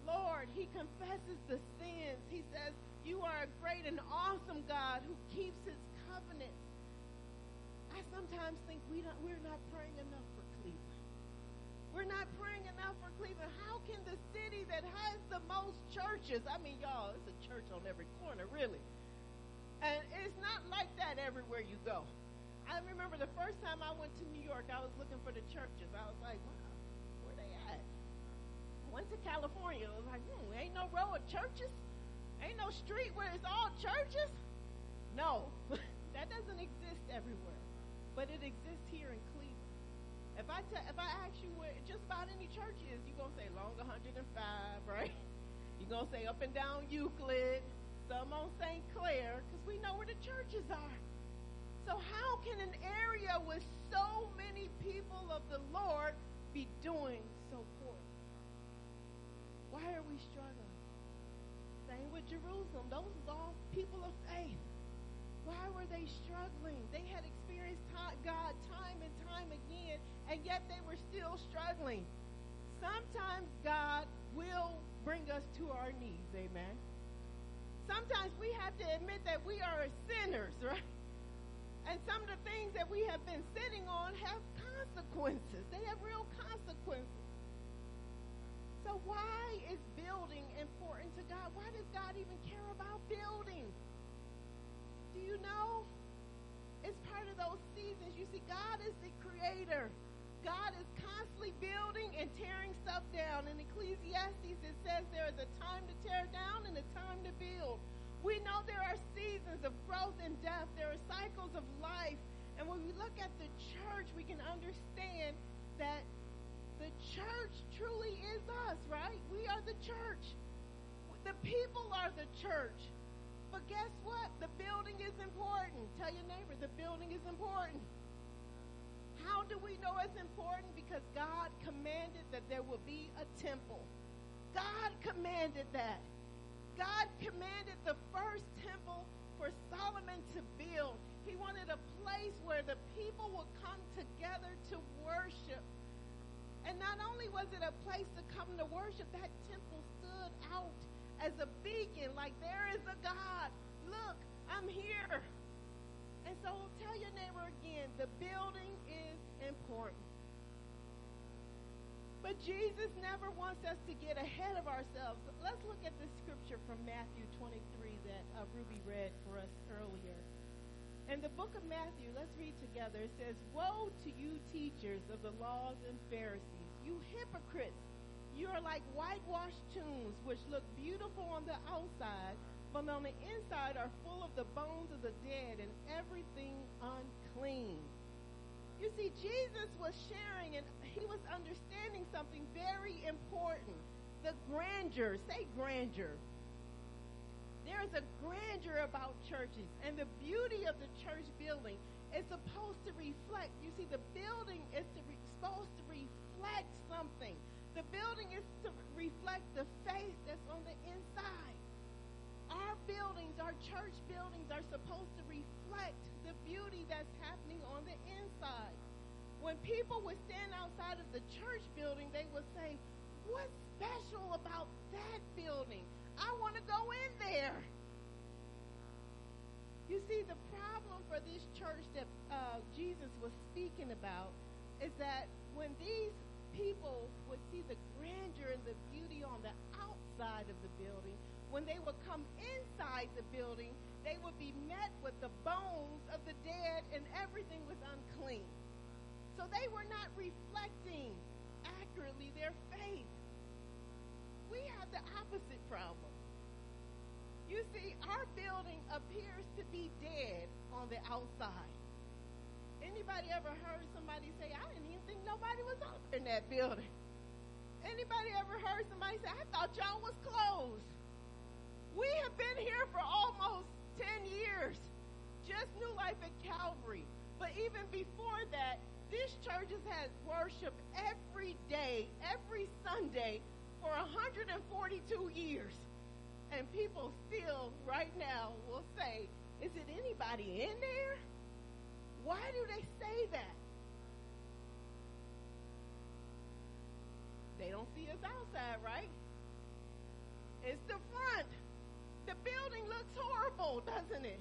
Lord, he confesses the sins. He says, You are a great and awesome God who keeps his covenants. I sometimes think we don't, we're not praying enough. We're not praying enough for Cleveland. How can the city that has the most churches, I mean, y'all, it's a church on every corner, really. And it's not like that everywhere you go. I remember the first time I went to New York, I was looking for the churches. I was like, wow, where they at? I Went to California. I was like, hmm, ain't no row of churches? Ain't no street where it's all churches? No, that doesn't exist everywhere. But it exists here in Cleveland. If I if I ask you where just about any church is, you're gonna say Long 105, right? You're gonna say up and down Euclid, some on St. Clair, because we know where the churches are. So how can an area with so many people of the Lord be doing so poorly? Why are we struggling? Same with Jerusalem. Those lost people of faith. Why were they struggling? They had experienced God and yet they were still struggling. Sometimes God will bring us to our knees, amen. Sometimes we have to admit that we are sinners, right? And some of the things that we have been sitting on have consequences. They have real consequences. So why is building important to God? Why does God even care says there is a time to tear down and a time to build. We know there are seasons of growth and death. There are cycles of life. And when we look at the church, we can understand that the church truly is us, right? We are the church. The people are the church. But guess what? The building is important. Tell your neighbor, the building is important. How do we know it's important? Because God commanded that there will be a temple. God commanded that. God commanded the first temple for Solomon to build. He wanted a place where the people would come together to worship. And not only was it a place to come to worship, that temple stood out as a beacon, like there is a God. Look, I'm here. And so tell your neighbor again, the building is important. But Jesus never wants us to get ahead of ourselves. Let's look at the scripture from Matthew 23 that uh, Ruby read for us earlier. In the book of Matthew, let's read together. It says, Woe to you, teachers of the laws and Pharisees, you hypocrites! You are like whitewashed tombs, which look beautiful on the outside, but on the inside are full of the bones of the dead and everything unclean. You see, Jesus was sharing and he was understanding something very important the grandeur. Say grandeur. There is a grandeur about churches, and the beauty of the church building is supposed to reflect. You see, the building is to re- supposed to reflect something. The building is to reflect the faith that's on the inside. Our buildings, our church buildings, are supposed to reflect the beauty that's happening inside. When people would stand outside of the church building, they would say, What's special about that building? I want to go in there. You see, the problem for this church that uh, Jesus was speaking about is that when these people would see the grandeur and the beauty on the outside of the building, when they would come inside the building, they would be met with the bones of the dead and everything was unclean. So they were not reflecting accurately their faith. We have the opposite problem. You see, our building appears to be dead on the outside. Anybody ever heard somebody say, I didn't even think nobody was out in that building? Anybody ever heard somebody say, I thought y'all was closed? We have been here for almost 10 years. Just New Life at Calvary. But even before that, this church has had worship every day, every Sunday for 142 years. And people still, right now, will say, Is it anybody in there? Why do they say that? They don't see us outside, right? It's the front. Building looks horrible, doesn't it?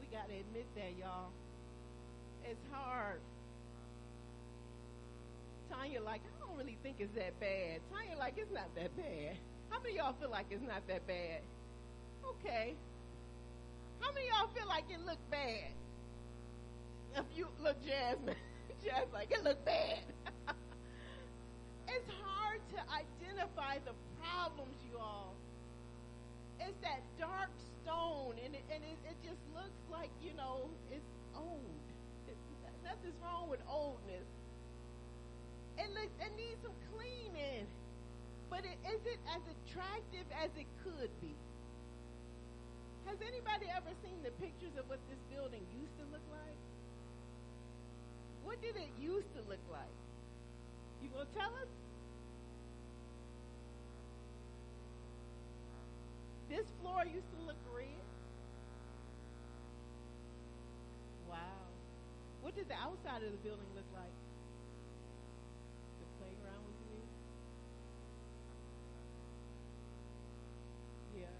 We got to admit that, y'all. It's hard. Tanya, like, I don't really think it's that bad. Tanya, like, it's not that bad. How many y'all feel like it's not that bad? Okay. How many y'all feel like it looked bad? If you look, Jasmine, Jasmine, like it looked bad. it's hard to identify the problems, you all. It's that dark stone, and it, and it, it just looks like you know it's old. It, nothing's wrong with oldness. It looks it needs some cleaning, but it isn't as attractive as it could be. Has anybody ever seen the pictures of what this building used to look like? What did it used to look like? You gonna tell us? This floor used to look red. Wow. What did the outside of the building look like? The playground was new. Yeah.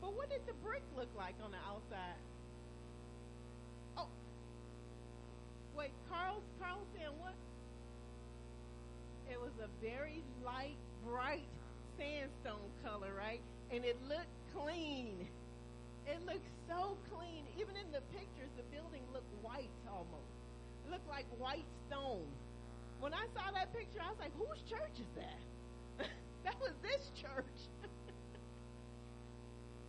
But what did the brick look like on the outside? Oh. Wait, Carl Carl saying what? It was a very light, bright sandstone color, right? And it looked clean. It looked so clean. Even in the pictures, the building looked white almost. It looked like white stone. When I saw that picture, I was like, whose church is that? that was this church.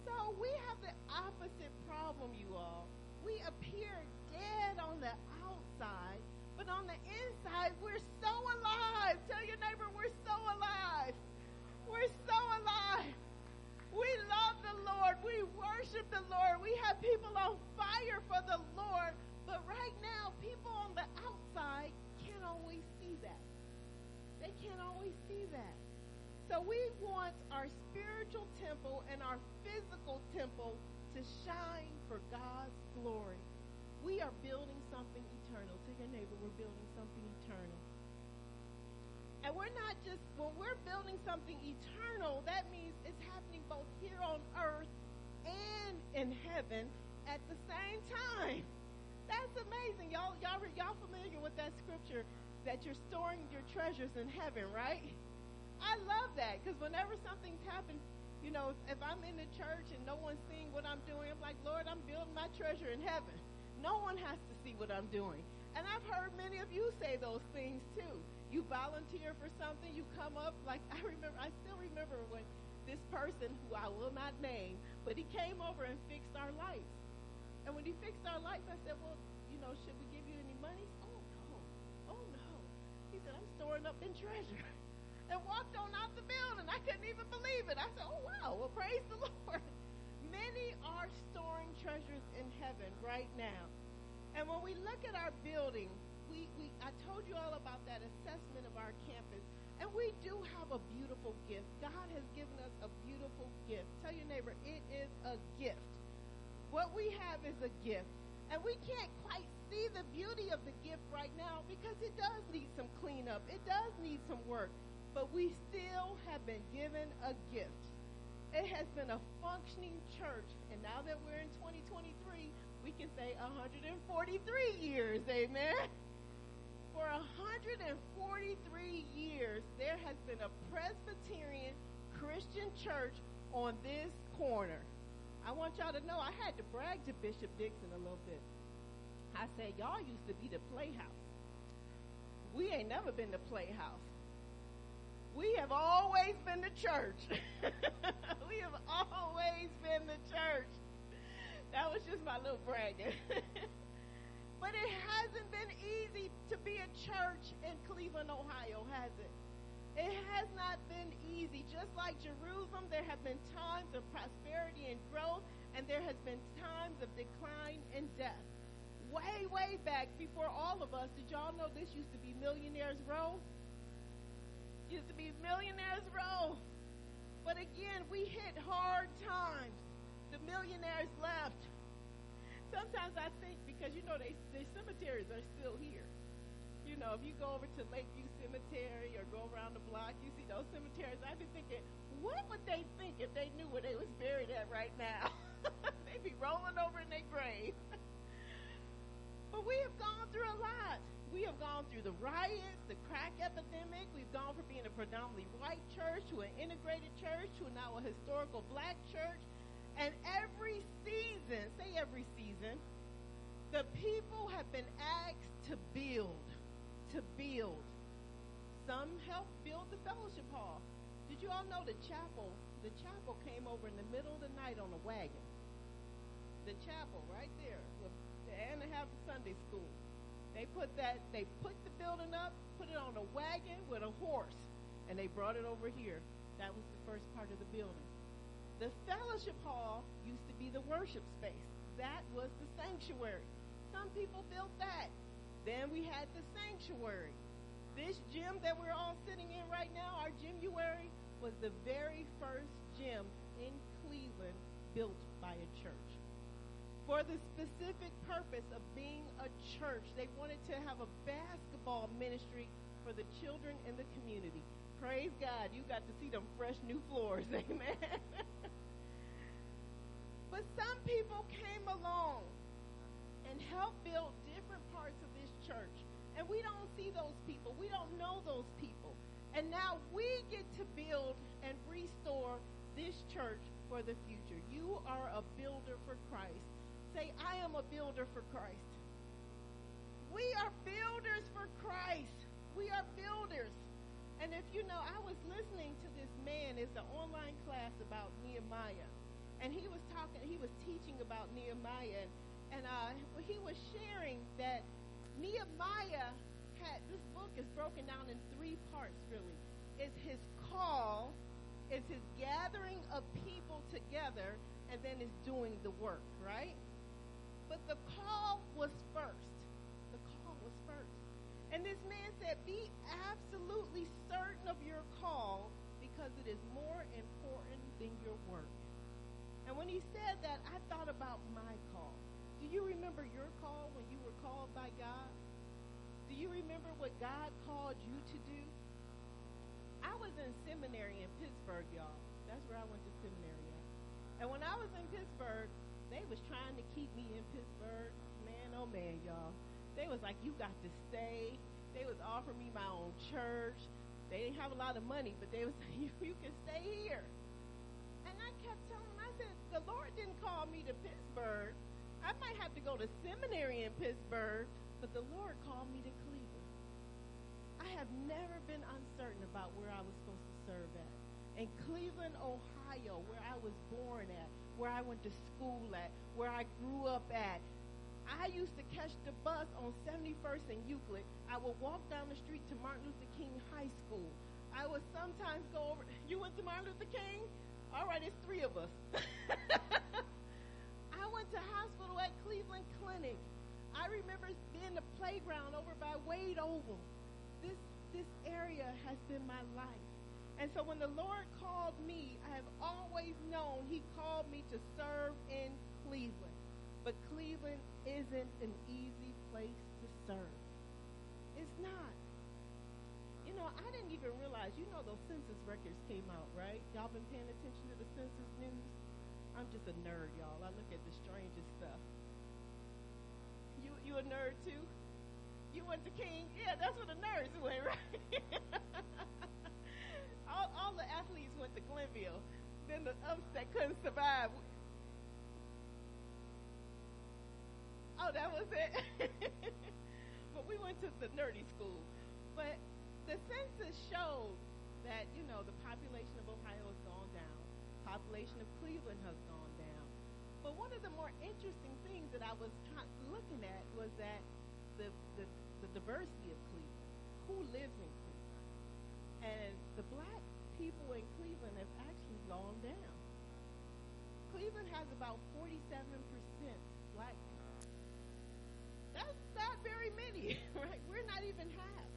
so we have the opposite problem, you all. We appear dead on the outside, but on the inside, we're so alive. Tell your neighbor, we're the Lord. We have people on fire for the Lord. But right now, people on the outside can't always see that. They can't always see that. So we want our spiritual temple and our physical temple to shine for God's glory. We are building something eternal. To your neighbor, we're building something eternal. And we're not just, when we're building something eternal, that means in heaven at the same time. That's amazing. Y'all, y'all, y'all familiar with that scripture that you're storing your treasures in heaven, right? I love that because whenever something's happened, you know, if I'm in the church and no one's seeing what I'm doing, I'm like, Lord, I'm building my treasure in heaven. No one has to see what I'm doing. And I've heard many of you say those things too. You volunteer for something, you come up, like I remember, I still remember when this person, who I will not name, but he came over and fixed our lights. And when he fixed our lights, I said, well, you know, should we give you any money? Oh, no. Oh, no. He said, I'm storing up in treasure. And walked on out the building. I couldn't even believe it. I said, oh, wow. Well, praise the Lord. Many are storing treasures in heaven right now. And when we look at our building, we, we I told you all about that assessment of our campus. And we do have a beautiful gift. God has given us a beautiful gift. Tell your neighbor, it is a gift. What we have is a gift. And we can't quite see the beauty of the gift right now because it does need some cleanup. It does need some work. But we still have been given a gift. It has been a functioning church. And now that we're in 2023, we can say 143 years. Amen. For 143 years, there has been a Presbyterian Christian church on this corner. I want y'all to know I had to brag to Bishop Dixon a little bit. I said, y'all used to be the playhouse. We ain't never been the playhouse. We have always been the church. we have always been the church. That was just my little bragging. but it hasn't been easy to be a church in Cleveland, Ohio, has it? It has not been easy. Just like Jerusalem, there have been times of prosperity and growth, and there has been times of decline and death. Way, way back before all of us, did y'all know this used to be Millionaires Row? Used to be Millionaires Row. But again, we hit hard times. The millionaires left. Sometimes I think because you know they the cemeteries are still here. You know, if you go over to Lakeview Cemetery or go around the block, you see those cemeteries. I've been thinking, what would they think if they knew where they was buried at right now? They'd be rolling over in their grave. but we have gone through a lot. We have gone through the riots, the crack epidemic. We've gone from being a predominantly white church to an integrated church to now a historical black church. And every season, say every season, the people have been asked to build, to build. Some helped build the fellowship hall. Did you all know the chapel? The chapel came over in the middle of the night on a wagon. The chapel right there, with the Anna Have Sunday School. They put that, they put the building up, put it on a wagon with a horse, and they brought it over here. That was the first part of the building. The fellowship hall used to be the worship space. That was the sanctuary. Some people built that. Then we had the sanctuary. This gym that we're all sitting in right now, our gymuary, was the very first gym in Cleveland built by a church for the specific purpose of being a church. They wanted to have a basketball ministry for the children in the community. Praise God, you got to see them fresh new floors. Amen. but some people came along helped build different parts of this church. And we don't see those people. We don't know those people. And now we get to build and restore this church for the future. You are a builder for Christ. Say, I am a builder for Christ. We are builders for Christ. We are builders. And if you know, I was listening to this man, it's an online class about Nehemiah. And he was talking, he was teaching about Nehemiah. And, and uh, he was sharing that Nehemiah had, this book is broken down in three parts, really. It's his call, it's his gathering of people together, and then it's doing the work, right? But the call was first. The call was first. And this man said, Be absolutely certain of your call because it is more important than your work. And when he said that, I thought about my you remember your call when you were called by God? Do you remember what God called you to do? I was in seminary in Pittsburgh, y'all. That's where I went to seminary at. And when I was in Pittsburgh, they was trying to keep me in Pittsburgh. Man, oh man, y'all. They was like, you got to stay. They was offering me my own church. They didn't have a lot of money, but they was like, you, you can stay here. And I kept telling them, I said, the Lord didn't call me to Pittsburgh. I might have to go to seminary in Pittsburgh, but the Lord called me to Cleveland. I have never been uncertain about where I was supposed to serve at. In Cleveland, Ohio, where I was born at, where I went to school at, where I grew up at. I used to catch the bus on 71st and Euclid. I would walk down the street to Martin Luther King High School. I would sometimes go over. You went to Martin Luther King? All right, it's three of us. Went to hospital at Cleveland Clinic. I remember being the playground over by Wade Oval. This this area has been my life. And so when the Lord called me, I have always known He called me to serve in Cleveland. But Cleveland isn't an easy place to serve. It's not. You know, I didn't even realize, you know, those census records came out, right? Y'all been paying attention to the census news? I'm just a nerd, y'all. I look at the strangest stuff. You you a nerd too? You went to King? Yeah, that's where the nerds went, right? all, all the athletes went to Glenville. Then the ups that couldn't survive. Oh, that was it. but we went to the nerdy school. But the census showed that you know the population of Ohio has gone down. Population of Cleveland has. But one of the more interesting things that I was looking at was that the, the, the diversity of Cleveland, who lives in Cleveland. And the black people in Cleveland have actually gone down. Cleveland has about 47% black people. That's not very many, right? We're not even half.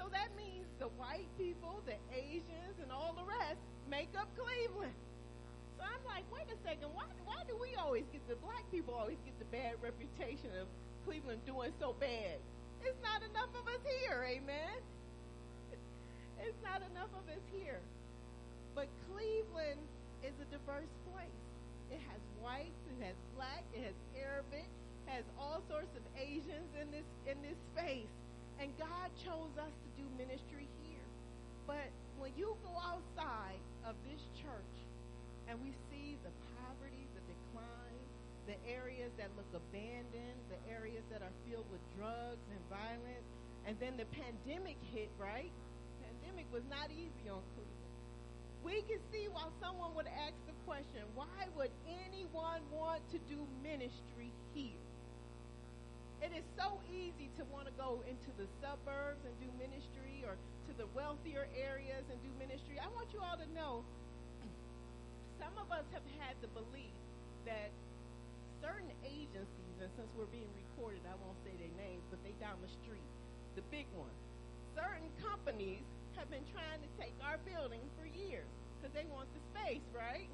So that means the white people, the Asians, and all the rest make up Cleveland. Like, wait a second, why, why do we always get the black people always get the bad reputation of Cleveland doing so bad? It's not enough of us here, amen? It's not enough of us here. But Cleveland is a diverse place. It has whites, it has black, it has Arabic, it has all sorts of Asians in this in this space. And God chose us to do ministry here. But when you go outside of this church and we the poverty, the decline, the areas that look abandoned, the areas that are filled with drugs and violence, and then the pandemic hit, right? Pandemic was not easy on Cleveland. We can see why someone would ask the question, why would anyone want to do ministry here? It is so easy to want to go into the suburbs and do ministry or to the wealthier areas and do ministry. I want you all to know some of us have had the belief that certain agencies, and since we're being recorded, I won't say their names, but they down the street, the big ones, certain companies have been trying to take our building for years because they want the space, right?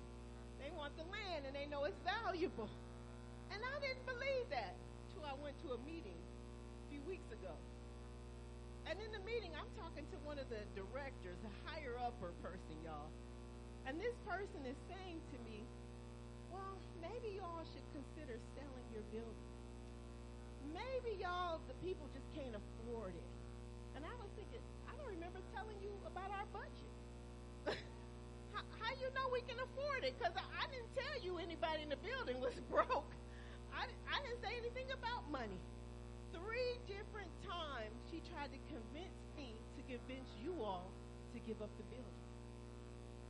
They want the land and they know it's valuable. And I didn't believe that till I went to a meeting a few weeks ago. And in the meeting, I'm talking to one of the directors, a higher upper person. And this person is saying to me, well, maybe y'all should consider selling your building. Maybe y'all, the people just can't afford it. And I was thinking, I don't remember telling you about our budget. how, how you know we can afford it? Because I, I didn't tell you anybody in the building was broke. I, I didn't say anything about money. Three different times she tried to convince me to convince you all to give up the building.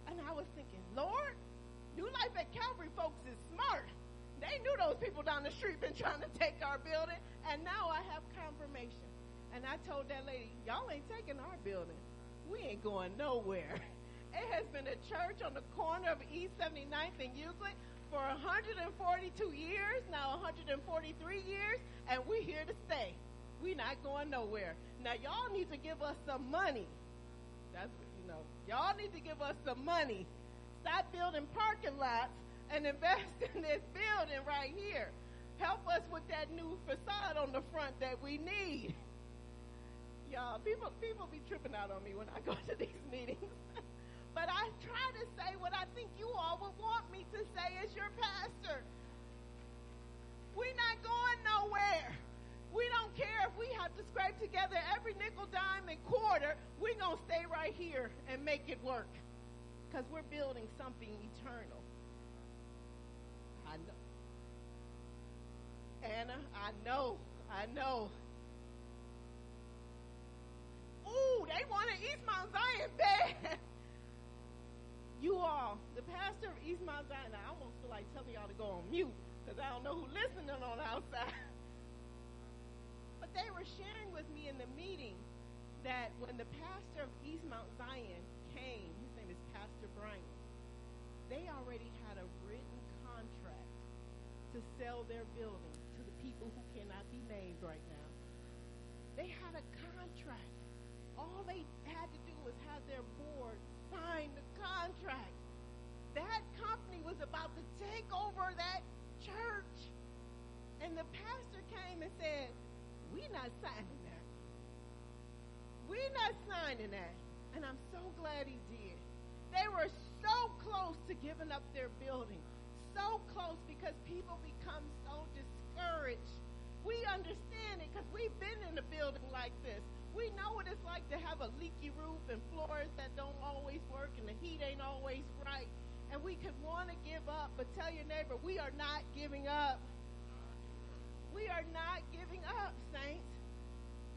And I was thinking, Lord, New Life at Calvary folks is smart. They knew those people down the street been trying to take our building, and now I have confirmation. And I told that lady, y'all ain't taking our building. We ain't going nowhere. It has been a church on the corner of East 79th and Euclid for 142 years, now 143 years, and we're here to stay. We're not going nowhere. Now, y'all need to give us some money. That's. Y'all need to give us some money. Stop building parking lots and invest in this building right here. Help us with that new facade on the front that we need. Y'all, people people be tripping out on me when I go to these meetings. but I try to say what I think you all would want me to say as your pastor. We're not going nowhere. We don't care if we have to scrape together every nickel, dime, and quarter. We're going to stay right here and make it work because we're building something eternal. I know. Anna, I know. I know. Ooh, they wanted East Mount Zion bad. You all, the pastor of East Mount Zion, I almost feel like telling y'all to go on mute because I don't know who's listening on outside. They were sharing with me in the meeting that when the pastor of East Mount Zion came, his name is Pastor Brian, they already had a written contract to sell their building to the people who cannot be named right now. They had a contract. All they had to do was have their board sign the contract. That company was about to take over that church. And the pastor came and said, not signing that. We're not signing that. And I'm so glad he did. They were so close to giving up their building. So close because people become so discouraged. We understand it because we've been in a building like this. We know what it's like to have a leaky roof and floors that don't always work and the heat ain't always right. And we could want to give up, but tell your neighbor, we are not giving up. We are not giving up, saints.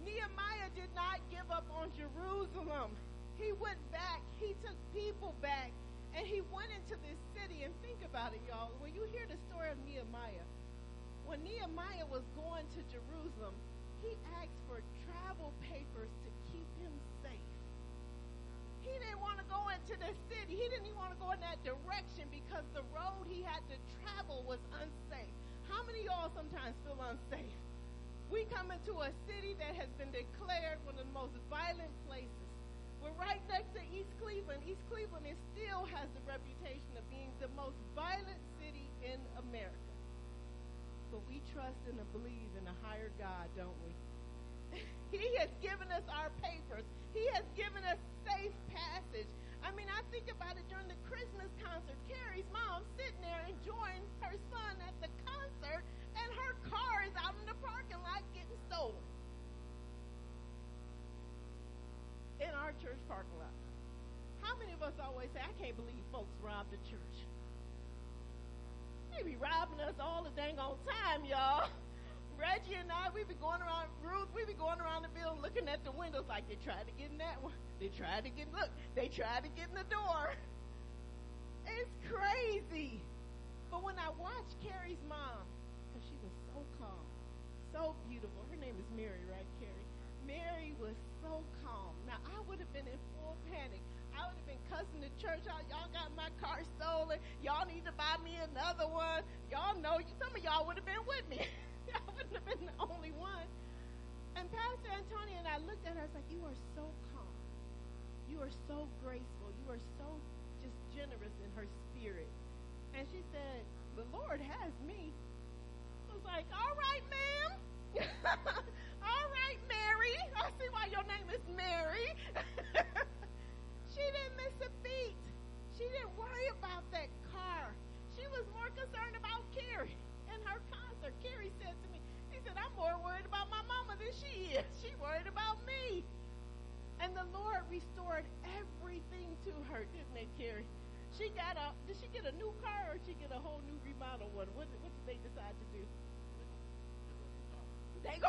Nehemiah did not give up on Jerusalem. He went back. He took people back. And he went into this city. And think about it, y'all. When you hear the story of Nehemiah, when Nehemiah was going to Jerusalem, he asked for travel papers to keep him safe. He didn't want to go into the city. He didn't even want to go in that direction because the road he had to travel was unsafe. How many y'all sometimes feel unsafe? We come into a city that has been declared one of the most violent places. We're right next to East Cleveland. East Cleveland is, still has the reputation of being the most violent city in America. But we trust and believe in a higher God, don't we? he has given us our papers. He has given us safe passage. I mean, I think about it during the Christmas concert. Carrie's mom sitting there enjoying her son at the concert, car is out in the parking lot getting stolen. In our church parking lot. How many of us always say, I can't believe folks robbed the church? They be robbing us all the dang on time, y'all. Reggie and I, we be going around, Ruth, we be going around the building looking at the windows like they tried to get in that one. They tried to get, look, they tried to get in the door. It's crazy. But when I watch Carrie's mom, so calm, so beautiful. Her name is Mary, right, Carrie? Mary was so calm. Now, I would have been in full panic. I would have been cussing the church out. Y'all got my car stolen. Y'all need to buy me another one. Y'all know, some of y'all would have been with me. I wouldn't have been the only one. And Pastor Antonia and I looked at her. I was like, "You are so calm. You are so graceful. You are so just generous in her spirit." And she said, "The Lord has me." Like, "All right, ma'am. All right, Mary. I see why your name is Mary."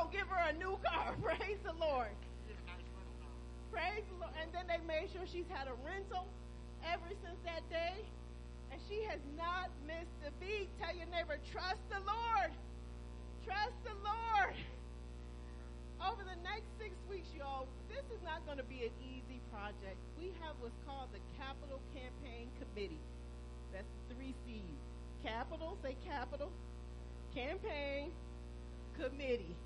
Gonna give her a new car. Praise the Lord. Praise the Lord. And then they made sure she's had a rental ever since that day. And she has not missed a beat. Tell your neighbor, trust the Lord. Trust the Lord. Over the next six weeks, y'all, this is not going to be an easy project. We have what's called the Capital Campaign Committee. That's three C's. Capital, say capital. Campaign Committee.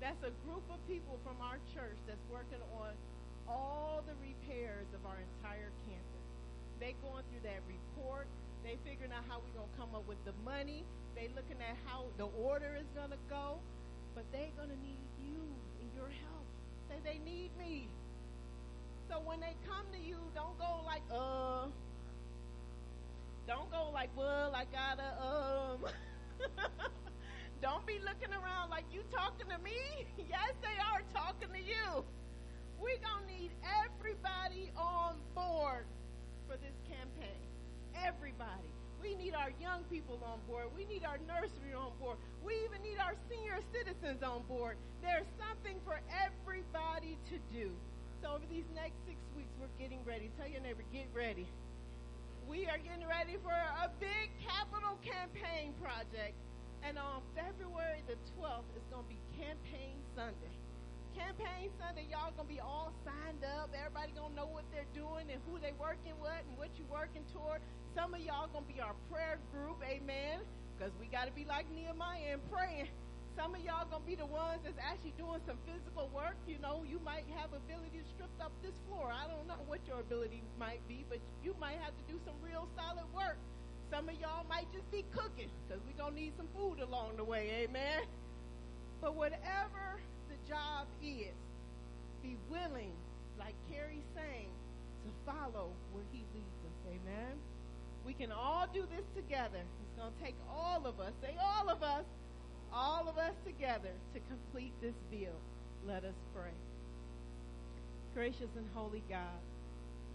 That's a group of people from our church that's working on all the repairs of our entire campus. They going through that report. They figuring out how we're gonna come up with the money. They looking at how the order is gonna go. But they gonna need you and your help. Say they need me. So when they come to you, don't go like, uh don't go like, well, I gotta um Don't be looking around like you talking to me. yes, they are talking to you. We're going to need everybody on board for this campaign. Everybody. We need our young people on board. We need our nursery on board. We even need our senior citizens on board. There's something for everybody to do. So over these next six weeks, we're getting ready. Tell your neighbor, get ready. We are getting ready for a big capital campaign project. And on February the 12th, it's going to be Campaign Sunday. Campaign Sunday, y'all going to be all signed up. Everybody going to know what they're doing and who they working with and what you're working toward. Some of y'all going to be our prayer group, amen, because we got to be like Nehemiah and praying. Some of y'all going to be the ones that's actually doing some physical work. You know, you might have ability to strip up this floor. I don't know what your ability might be, but you might have to do some real solid work. Some of y'all might just be cooking because we're going to need some food along the way. Amen. But whatever the job is, be willing, like Carrie's saying, to follow where he leads us. Amen. We can all do this together. It's going to take all of us, say all of us, all of us together to complete this bill. Let us pray. Gracious and holy God,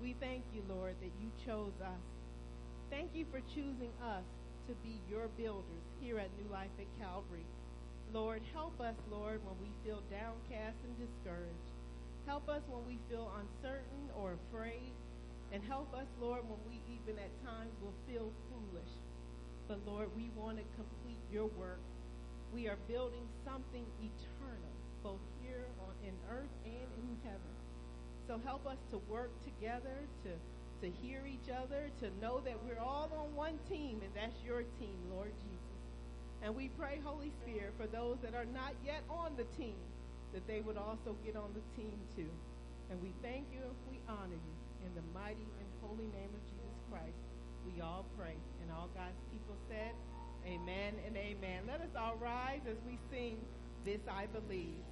we thank you, Lord, that you chose us Thank you for choosing us to be your builders here at New Life at Calvary. Lord, help us, Lord, when we feel downcast and discouraged. Help us when we feel uncertain or afraid. And help us, Lord, when we even at times will feel foolish. But Lord, we want to complete your work. We are building something eternal, both here on in earth and in heaven. So help us to work together to to hear each other, to know that we're all on one team, and that's your team, Lord Jesus. And we pray, Holy Spirit, for those that are not yet on the team, that they would also get on the team too. And we thank you and we honor you. In the mighty and holy name of Jesus Christ, we all pray. And all God's people said, Amen and amen. Let us all rise as we sing This I Believe.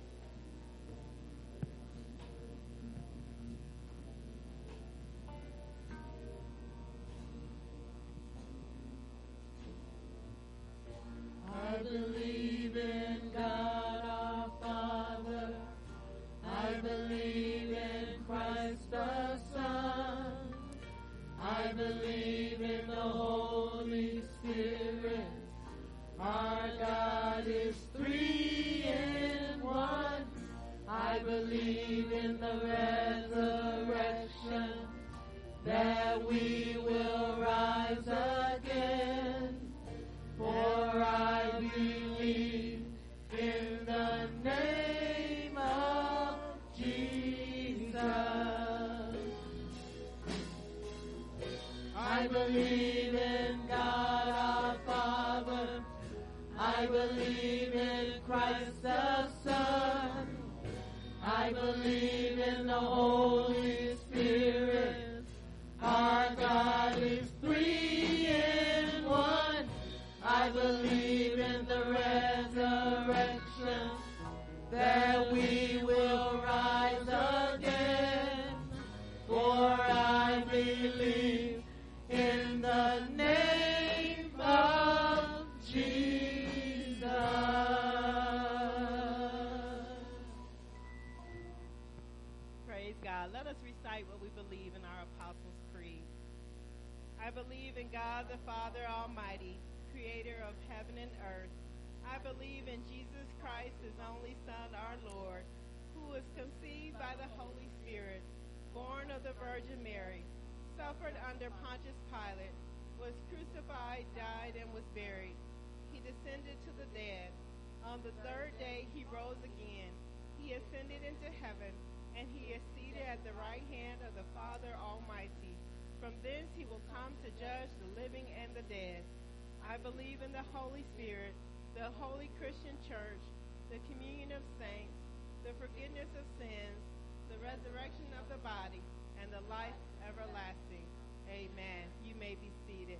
Body, and the life everlasting. Amen. You may be seated.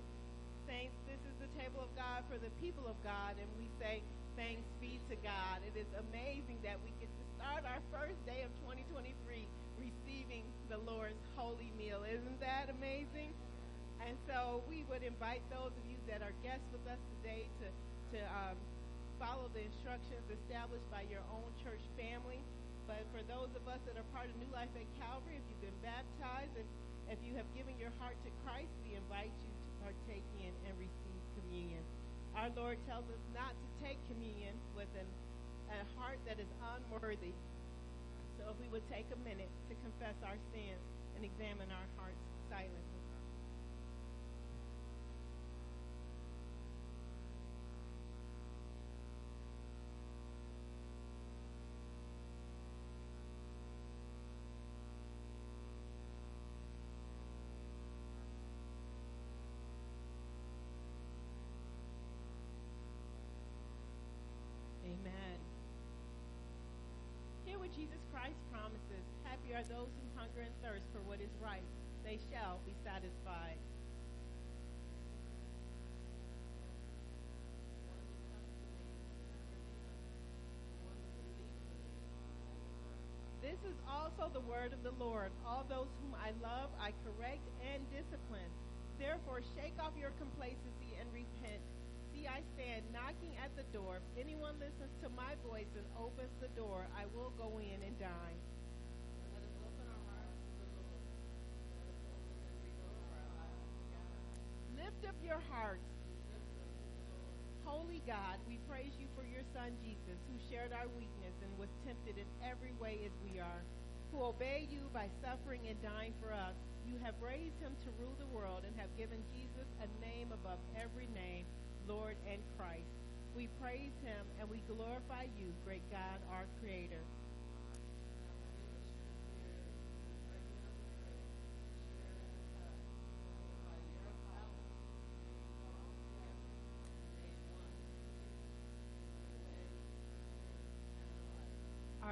Saints, this is the table of God for the people of God, and we say, Thanks be to God. It is amazing that we get to start our first day of 2023 receiving the Lord's holy meal. Isn't that amazing? And so we would invite those of you that are guests with us today to, to um, follow the instructions established by your own church family. But for those of us that are part of New Life at Calvary, if you've been baptized and if you have given your heart to Christ, we invite you to partake in and receive communion. Our Lord tells us not to take communion with an, a heart that is unworthy. So if we would take a minute to confess our sins and examine our hearts silently. Are those who hunger and thirst for what is right. They shall be satisfied. This is also the word of the Lord. All those whom I love, I correct and discipline. Therefore, shake off your complacency and repent. See, I stand knocking at the door. If anyone listens to my voice and opens the door, I will go in and dine. Up your hearts. Holy God, we praise you for your Son Jesus, who shared our weakness and was tempted in every way as we are, who obeyed you by suffering and dying for us. You have raised him to rule the world and have given Jesus a name above every name, Lord and Christ. We praise him and we glorify you, great God, our Creator.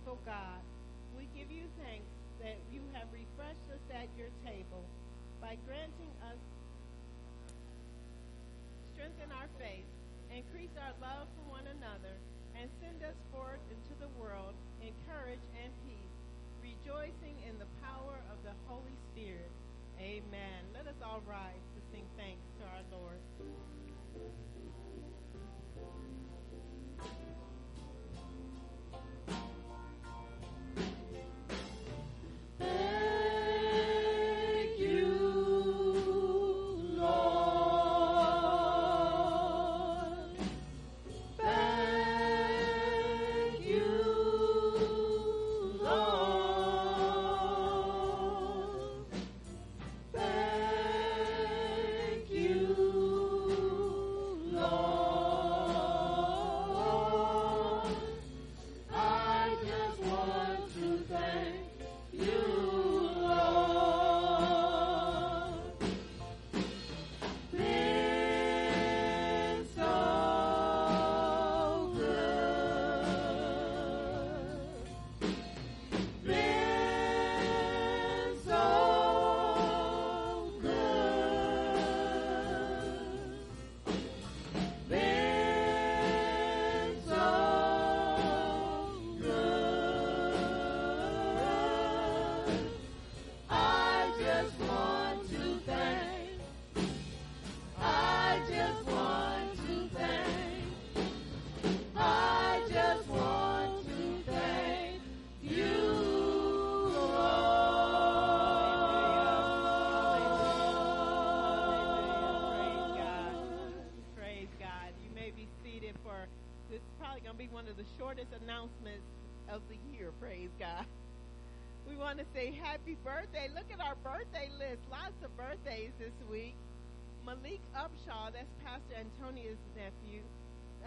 Bountiful God, we give you thanks that you have refreshed us at your table by granting us strengthen our faith, increase our love for one another, and send us forth into the world in courage and peace, rejoicing in the power of the Holy Spirit. Amen. Let us all rise to sing thanks to our Lord. Shortest announcements of the year. Praise God. We want to say happy birthday. Look at our birthday list. Lots of birthdays this week. Malik Upshaw, that's Pastor Antonia's nephew.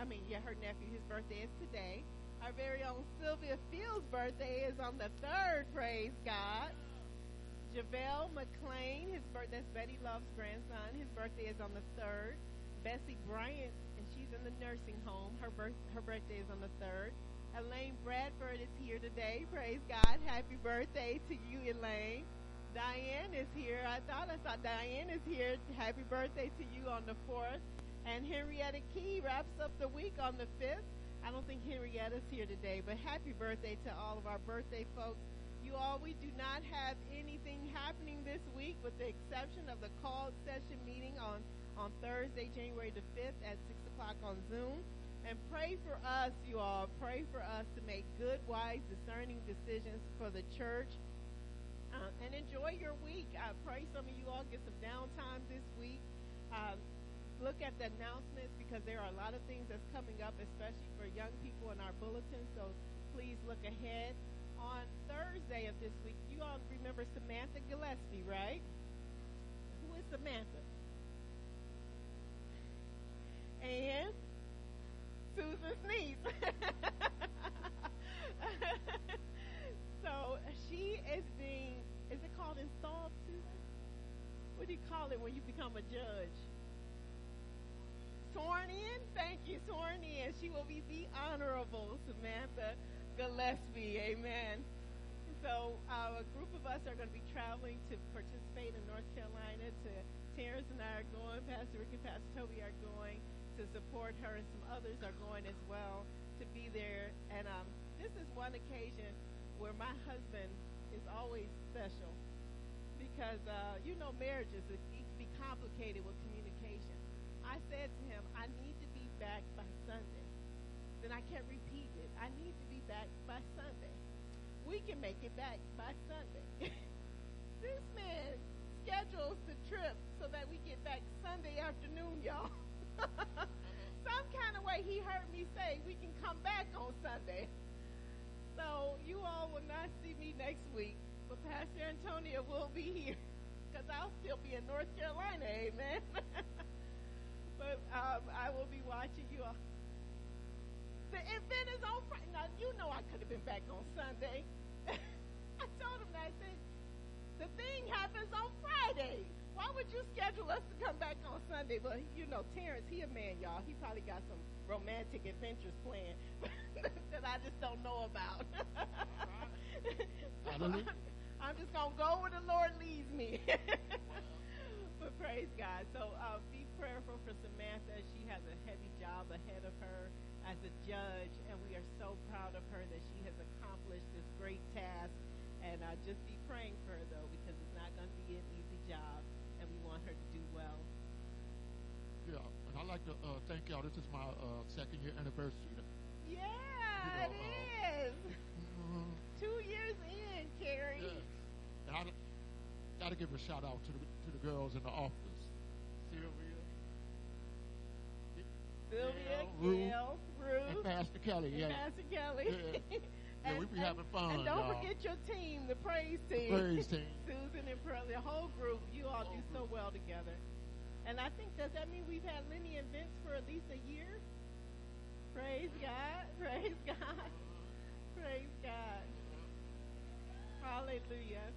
I mean, yeah, her nephew. His birthday is today. Our very own Sylvia Fields' birthday is on the third. Praise God. Javale McLean, his birthday, that's Betty Love's grandson. His birthday is on the third. Bessie Bryant, in the nursing home. Her birth, her birthday is on the third. Elaine Bradford is here today. Praise God. Happy birthday to you, Elaine. Diane is here. I thought I saw Diane is here. Happy birthday to you on the fourth. And Henrietta Key wraps up the week on the fifth. I don't think Henrietta's here today, but happy birthday to all of our birthday folks. You all, we do not have anything happening this week with the exception of the called session meeting on, on Thursday, January the 5th at 6 o'clock on Zoom. And pray for us, you all. Pray for us to make good, wise, discerning decisions for the church. Uh, and enjoy your week. I pray some of you all get some downtime this week. Um, look at the announcements because there are a lot of things that's coming up, especially for young people in our bulletin. So please look ahead. On Thursday of this week, you all remember Samantha Gillespie, right? Who is Samantha? And Susan Sneeze. so she is being, is it called installed, Susan? What do you call it when you become a judge? Sworn in? Thank you, sworn in. She will be the Honorable Samantha Gillespie. Amen. So uh, a group of us are going to be traveling to participate in North Carolina. To Terrence and I are going. Pastor Rick and Pastor Toby are going to support her, and some others are going as well to be there. And um, this is one occasion where my husband is always special because uh, you know marriages can be complicated with communication. I said to him, I need to be back by Sunday. Then I can't repeat it. I need to be back by Sunday. We can make it back by Sunday. this man schedules the trip so that we get back Sunday afternoon, y'all. Some kind of way he heard me say we can come back on Sunday. So you all will not see me next week, but Pastor Antonia will be here because I'll still be in North Carolina. Amen. but um, I will be watching you all. The event is on Friday. Now, you know I could have been back on Sunday. I told him that. I said, the thing happens on Friday. Why would you schedule us to come back on Sunday? But, you know, Terrence, he a man, y'all. He probably got some romantic adventures planned that I just don't know about. so I'm, I'm just going to go where the Lord leads me. but praise God. So uh, be prayerful for Samantha. She has a heavy job ahead of her as a judge, and we are so proud of her that she has accomplished this great task. And uh, just be praying for her, though, because it's not going to be an easy job, and we want her to do well.
Yeah, and I'd like to uh, thank y'all. This is my uh, second year anniversary.
Yeah,
You know,
it
uh,
is. Two years in, Carrie.
Yeah. And I got to give a shout out to the to the girls in the office. Sylvia,
Sylvia,
Gail, Ruth,
Gail, Ruth,
and Pastor Kelly.
and
Yeah,
Pastor Kelly.
Yeah. Yeah, we be having fun,
And don't
y'all.
forget your team, the praise team.
praise team.
Susan and Pearl, the whole group. You all do so well together. And I think, does that mean we've had Lenny and Vince for at least a year? Praise God. Praise God. Praise God. Hallelujah.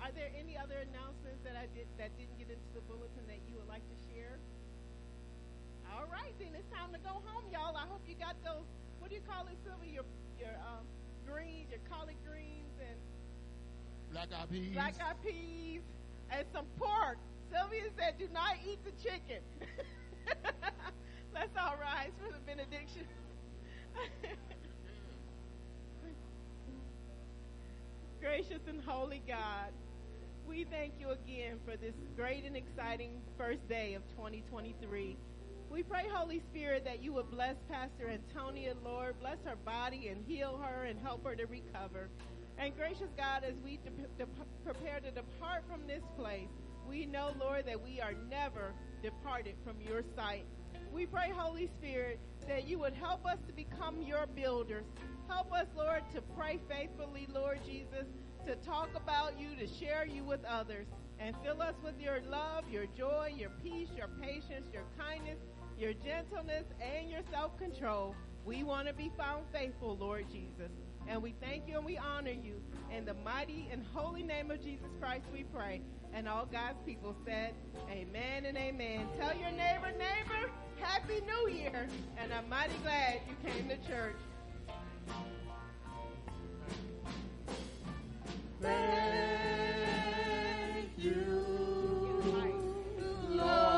Are there any other announcements that I did that didn't get into the bulletin that you would like to share? All right, then it's time to go home, y'all. I hope you got those. What do you call it, Sylvia? Your your um, greens, your collard greens, and
Black eyed peas.
black eyed peas, and some pork. Sylvia said, "Do not eat the chicken." Let's all rise for the benediction. Gracious and holy God, we thank you again for this great and exciting first day of 2023. We pray, Holy Spirit, that you would bless Pastor Antonia, Lord, bless her body and heal her and help her to recover. And gracious God, as we de- de- prepare to depart from this place, we know, Lord, that we are never departed from your sight. We pray, Holy Spirit, that you would help us to become your builders. Help us, Lord, to pray faithfully, Lord Jesus, to talk about you, to share you with others, and fill us with your love, your joy, your peace, your patience, your kindness, your gentleness, and your self control. We want to be found faithful, Lord Jesus. And we thank you and we honor you. In the mighty and holy name of Jesus Christ, we pray. And all God's people said, Amen and amen. Tell your neighbor, neighbor, Happy New Year. And I'm mighty glad you came to church.
Thank you, Lord.